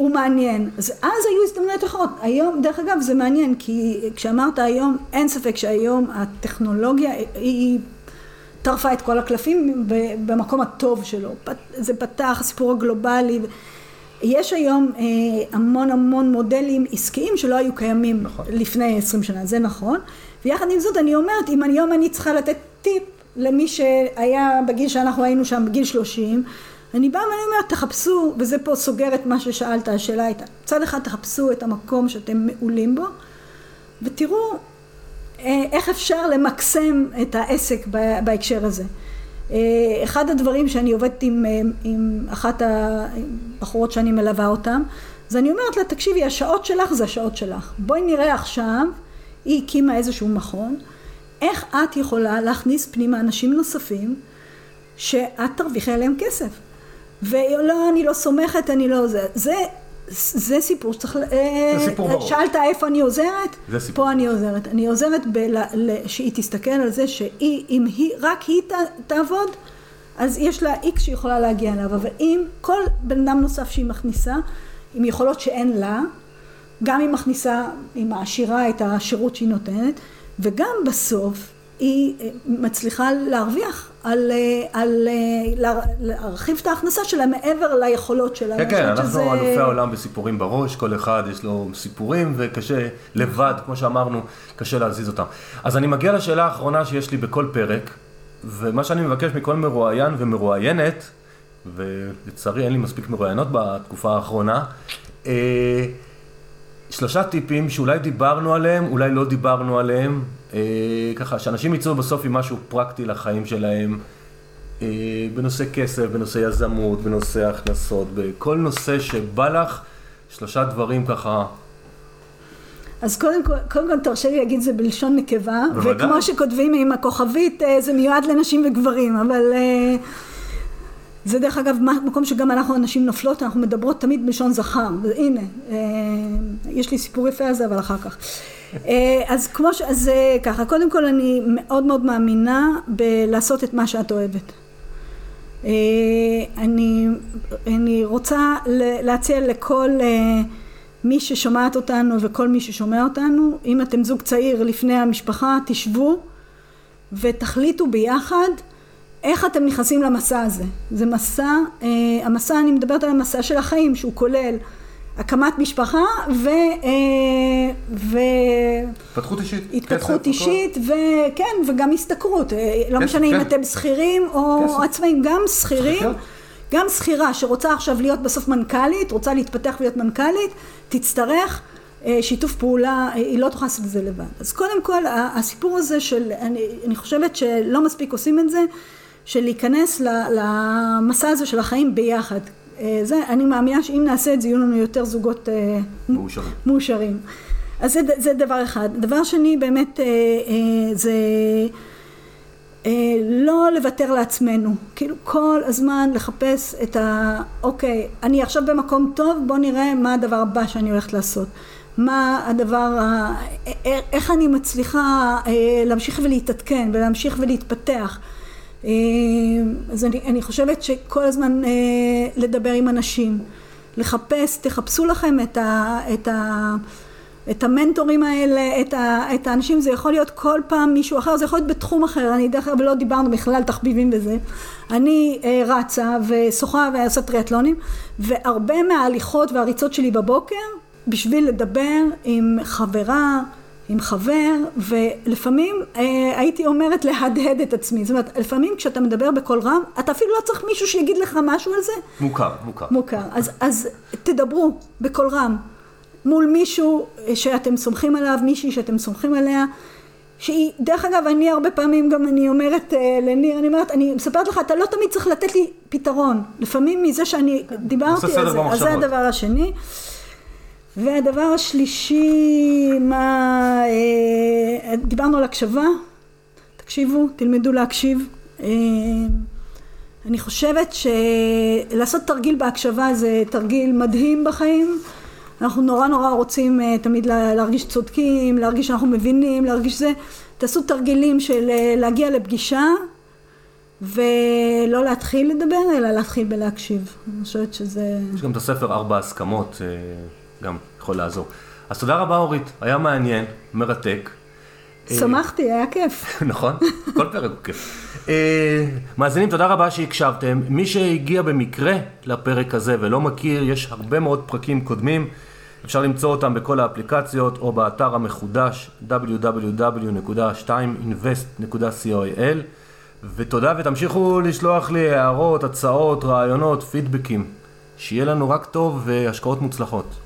הוא מעניין. אז אז היו הזדמנויות אחרות. היום, דרך אגב, זה מעניין, כי כשאמרת היום, אין ספק שהיום הטכנולוגיה היא טרפה את כל הקלפים במקום הטוב שלו. זה פתח, הסיפור הגלובלי. יש היום אה, המון המון מודלים עסקיים שלא היו קיימים נכון. לפני 20 שנה, זה נכון. ויחד עם זאת אני אומרת, אם היום אני צריכה לתת טיפ למי שהיה בגיל שאנחנו היינו שם, בגיל 30, אני באה ואני אומרת, תחפשו, וזה פה סוגר את מה ששאלת, השאלה הייתה, מצד אחד תחפשו את המקום שאתם מעולים בו, ותראו אה, איך אפשר למקסם את העסק בהקשר הזה. אה, אחד הדברים שאני עובדת עם, אה, עם אחת הבחורות שאני מלווה אותן, אז אני אומרת לה, תקשיבי, השעות שלך זה השעות שלך. בואי נראה עכשיו, היא הקימה איזשהו מכון, איך את יכולה להכניס פנימה אנשים נוספים שאת תרוויחי עליהם כסף. ולא, אני לא סומכת, אני לא... זה, זה, זה סיפור שצריך... אה, זה סיפור ברור. שאלת איפה אני עוזרת? זה סיפור. פה אני עוזרת. אני עוזרת ב, שהיא תסתכל על זה שהיא, אם היא, רק היא ת, תעבוד, אז יש לה איקס שהיא יכולה להגיע אליו. אבל אם כל בן אדם נוסף שהיא מכניסה, עם יכולות שאין לה, גם היא מכניסה, היא מעשירה את השירות שהיא נותנת, וגם בסוף היא אה, מצליחה להרוויח על, אה, על אה, לה- להרחיב את ההכנסה שלה מעבר ליכולות שלה. כן, כן, אנחנו שזה- אלופי העולם בסיפורים בראש, כל אחד יש לו סיפורים וקשה לבד, כמו שאמרנו, קשה להזיז אותם. אז אני מגיע לשאלה האחרונה שיש לי בכל פרק, ומה שאני מבקש מכל מרואיין ומרואיינת, ולצערי אין לי מספיק מרואיינות בתקופה האחרונה, אה, שלושה טיפים שאולי דיברנו עליהם, אולי לא דיברנו עליהם, אה, ככה שאנשים יצאו בסוף עם משהו פרקטי לחיים שלהם, אה, בנושא כסף, בנושא יזמות, בנושא הכנסות, בכל נושא שבא לך, שלושה דברים ככה, אז קודם כל, קודם כל תרשה לי להגיד זה בלשון נקבה, בוודאי. וכמו שכותבים עם הכוכבית אה, זה מיועד לנשים וגברים, אבל אה, זה דרך אגב מקום שגם אנחנו הנשים נופלות, אנחנו מדברות תמיד בלשון זכר, והנה, אה, יש לי סיפור יפה על זה אבל אחר כך. אה, אז כמו ש... אז אה, ככה, קודם כל אני מאוד מאוד מאמינה בלעשות את מה שאת אוהבת. אני, אני רוצה להציע לכל מי ששומעת אותנו וכל מי ששומע אותנו, אם אתם זוג צעיר לפני המשפחה, תשבו ותחליטו ביחד איך אתם נכנסים למסע הזה. זה מסע, אה, המסע, אני מדברת על המסע של החיים, שהוא כולל הקמת משפחה ו... אה, ו... התפתחות אישית. התפתחות כסף, אישית וכן וגם השתכרות אה, לא כסף, משנה אם כן. אתם שכירים או כסף. עצמאים גם שכירים. גם שכירה שרוצה עכשיו להיות בסוף מנכ"לית רוצה להתפתח ולהיות מנכ"לית תצטרך אה, שיתוף פעולה אה, היא לא תוכל לעשות את זה לבד אז קודם כל הסיפור הזה של אני, אני חושבת שלא מספיק עושים את זה של להיכנס למסע הזה של החיים ביחד אה, זה אני מאמינה שאם נעשה את זה יהיו לנו יותר זוגות אה, מאושרים. מאושרים. אז זה, זה דבר אחד. דבר שני, באמת, אה, זה לא לוותר לעצמנו. כאילו כל הזמן לחפש את ה... אוקיי, אני עכשיו במקום טוב, בוא נראה מה הדבר הבא שאני הולכת לעשות. מה הדבר, איך אני מצליחה להמשיך ולהתעדכן ולהמשיך ולהתפתח. אה, אז אני, אני חושבת שכל הזמן אה, לדבר עם אנשים, לחפש, תחפשו לכם את, ה, את, ה, את המנטורים האלה, את, ה, את האנשים, זה יכול להיות כל פעם מישהו אחר, זה יכול להיות בתחום אחר, אני דרך אגב לא דיברנו בכלל תחביבים וזה, אני אה, רצה ושוחה ועושה טריאטלונים, והרבה מההליכות והריצות שלי בבוקר, בשביל לדבר עם חברה, עם חבר, ולפעמים אה, הייתי אומרת להדהד את עצמי. זאת אומרת, לפעמים כשאתה מדבר בקול רם, אתה אפילו לא צריך מישהו שיגיד לך משהו על זה. מוכר, מוכר. מוכר. אז, אז תדברו בקול רם מול מישהו שאתם סומכים עליו, מישהי שאתם סומכים עליה. שהיא, דרך אגב, אני הרבה פעמים גם אני אומרת אה, לניר, אני אומרת, אני מספרת לך, אתה לא תמיד צריך לתת לי פתרון. לפעמים מזה שאני דיברתי על זה, אז זה. הדבר השני. והדבר השלישי, מה, אה, דיברנו על הקשבה, תקשיבו, תלמדו להקשיב. אה, אני חושבת שלעשות תרגיל בהקשבה זה תרגיל מדהים בחיים. אנחנו נורא נורא רוצים אה, תמיד לה- להרגיש צודקים, להרגיש שאנחנו מבינים, להרגיש זה. תעשו תרגילים של להגיע לפגישה ולא להתחיל לדבר, אלא להתחיל בלהקשיב. אני חושבת שזה... יש גם את הספר ארבע הסכמות, גם יכול לעזור. אז תודה רבה אורית, היה מעניין, מרתק. אה, שמחתי, היה כיף. נכון, כל פרק הוא כיף. אה, מאזינים, תודה רבה שהקשבתם. מי שהגיע במקרה לפרק הזה ולא מכיר, יש הרבה מאוד פרקים קודמים. אפשר למצוא אותם בכל האפליקציות או באתר המחודש www.2invest.coil ותודה ותמשיכו לשלוח לי הערות, הצעות, רעיונות, פידבקים. שיהיה לנו רק טוב והשקעות מוצלחות.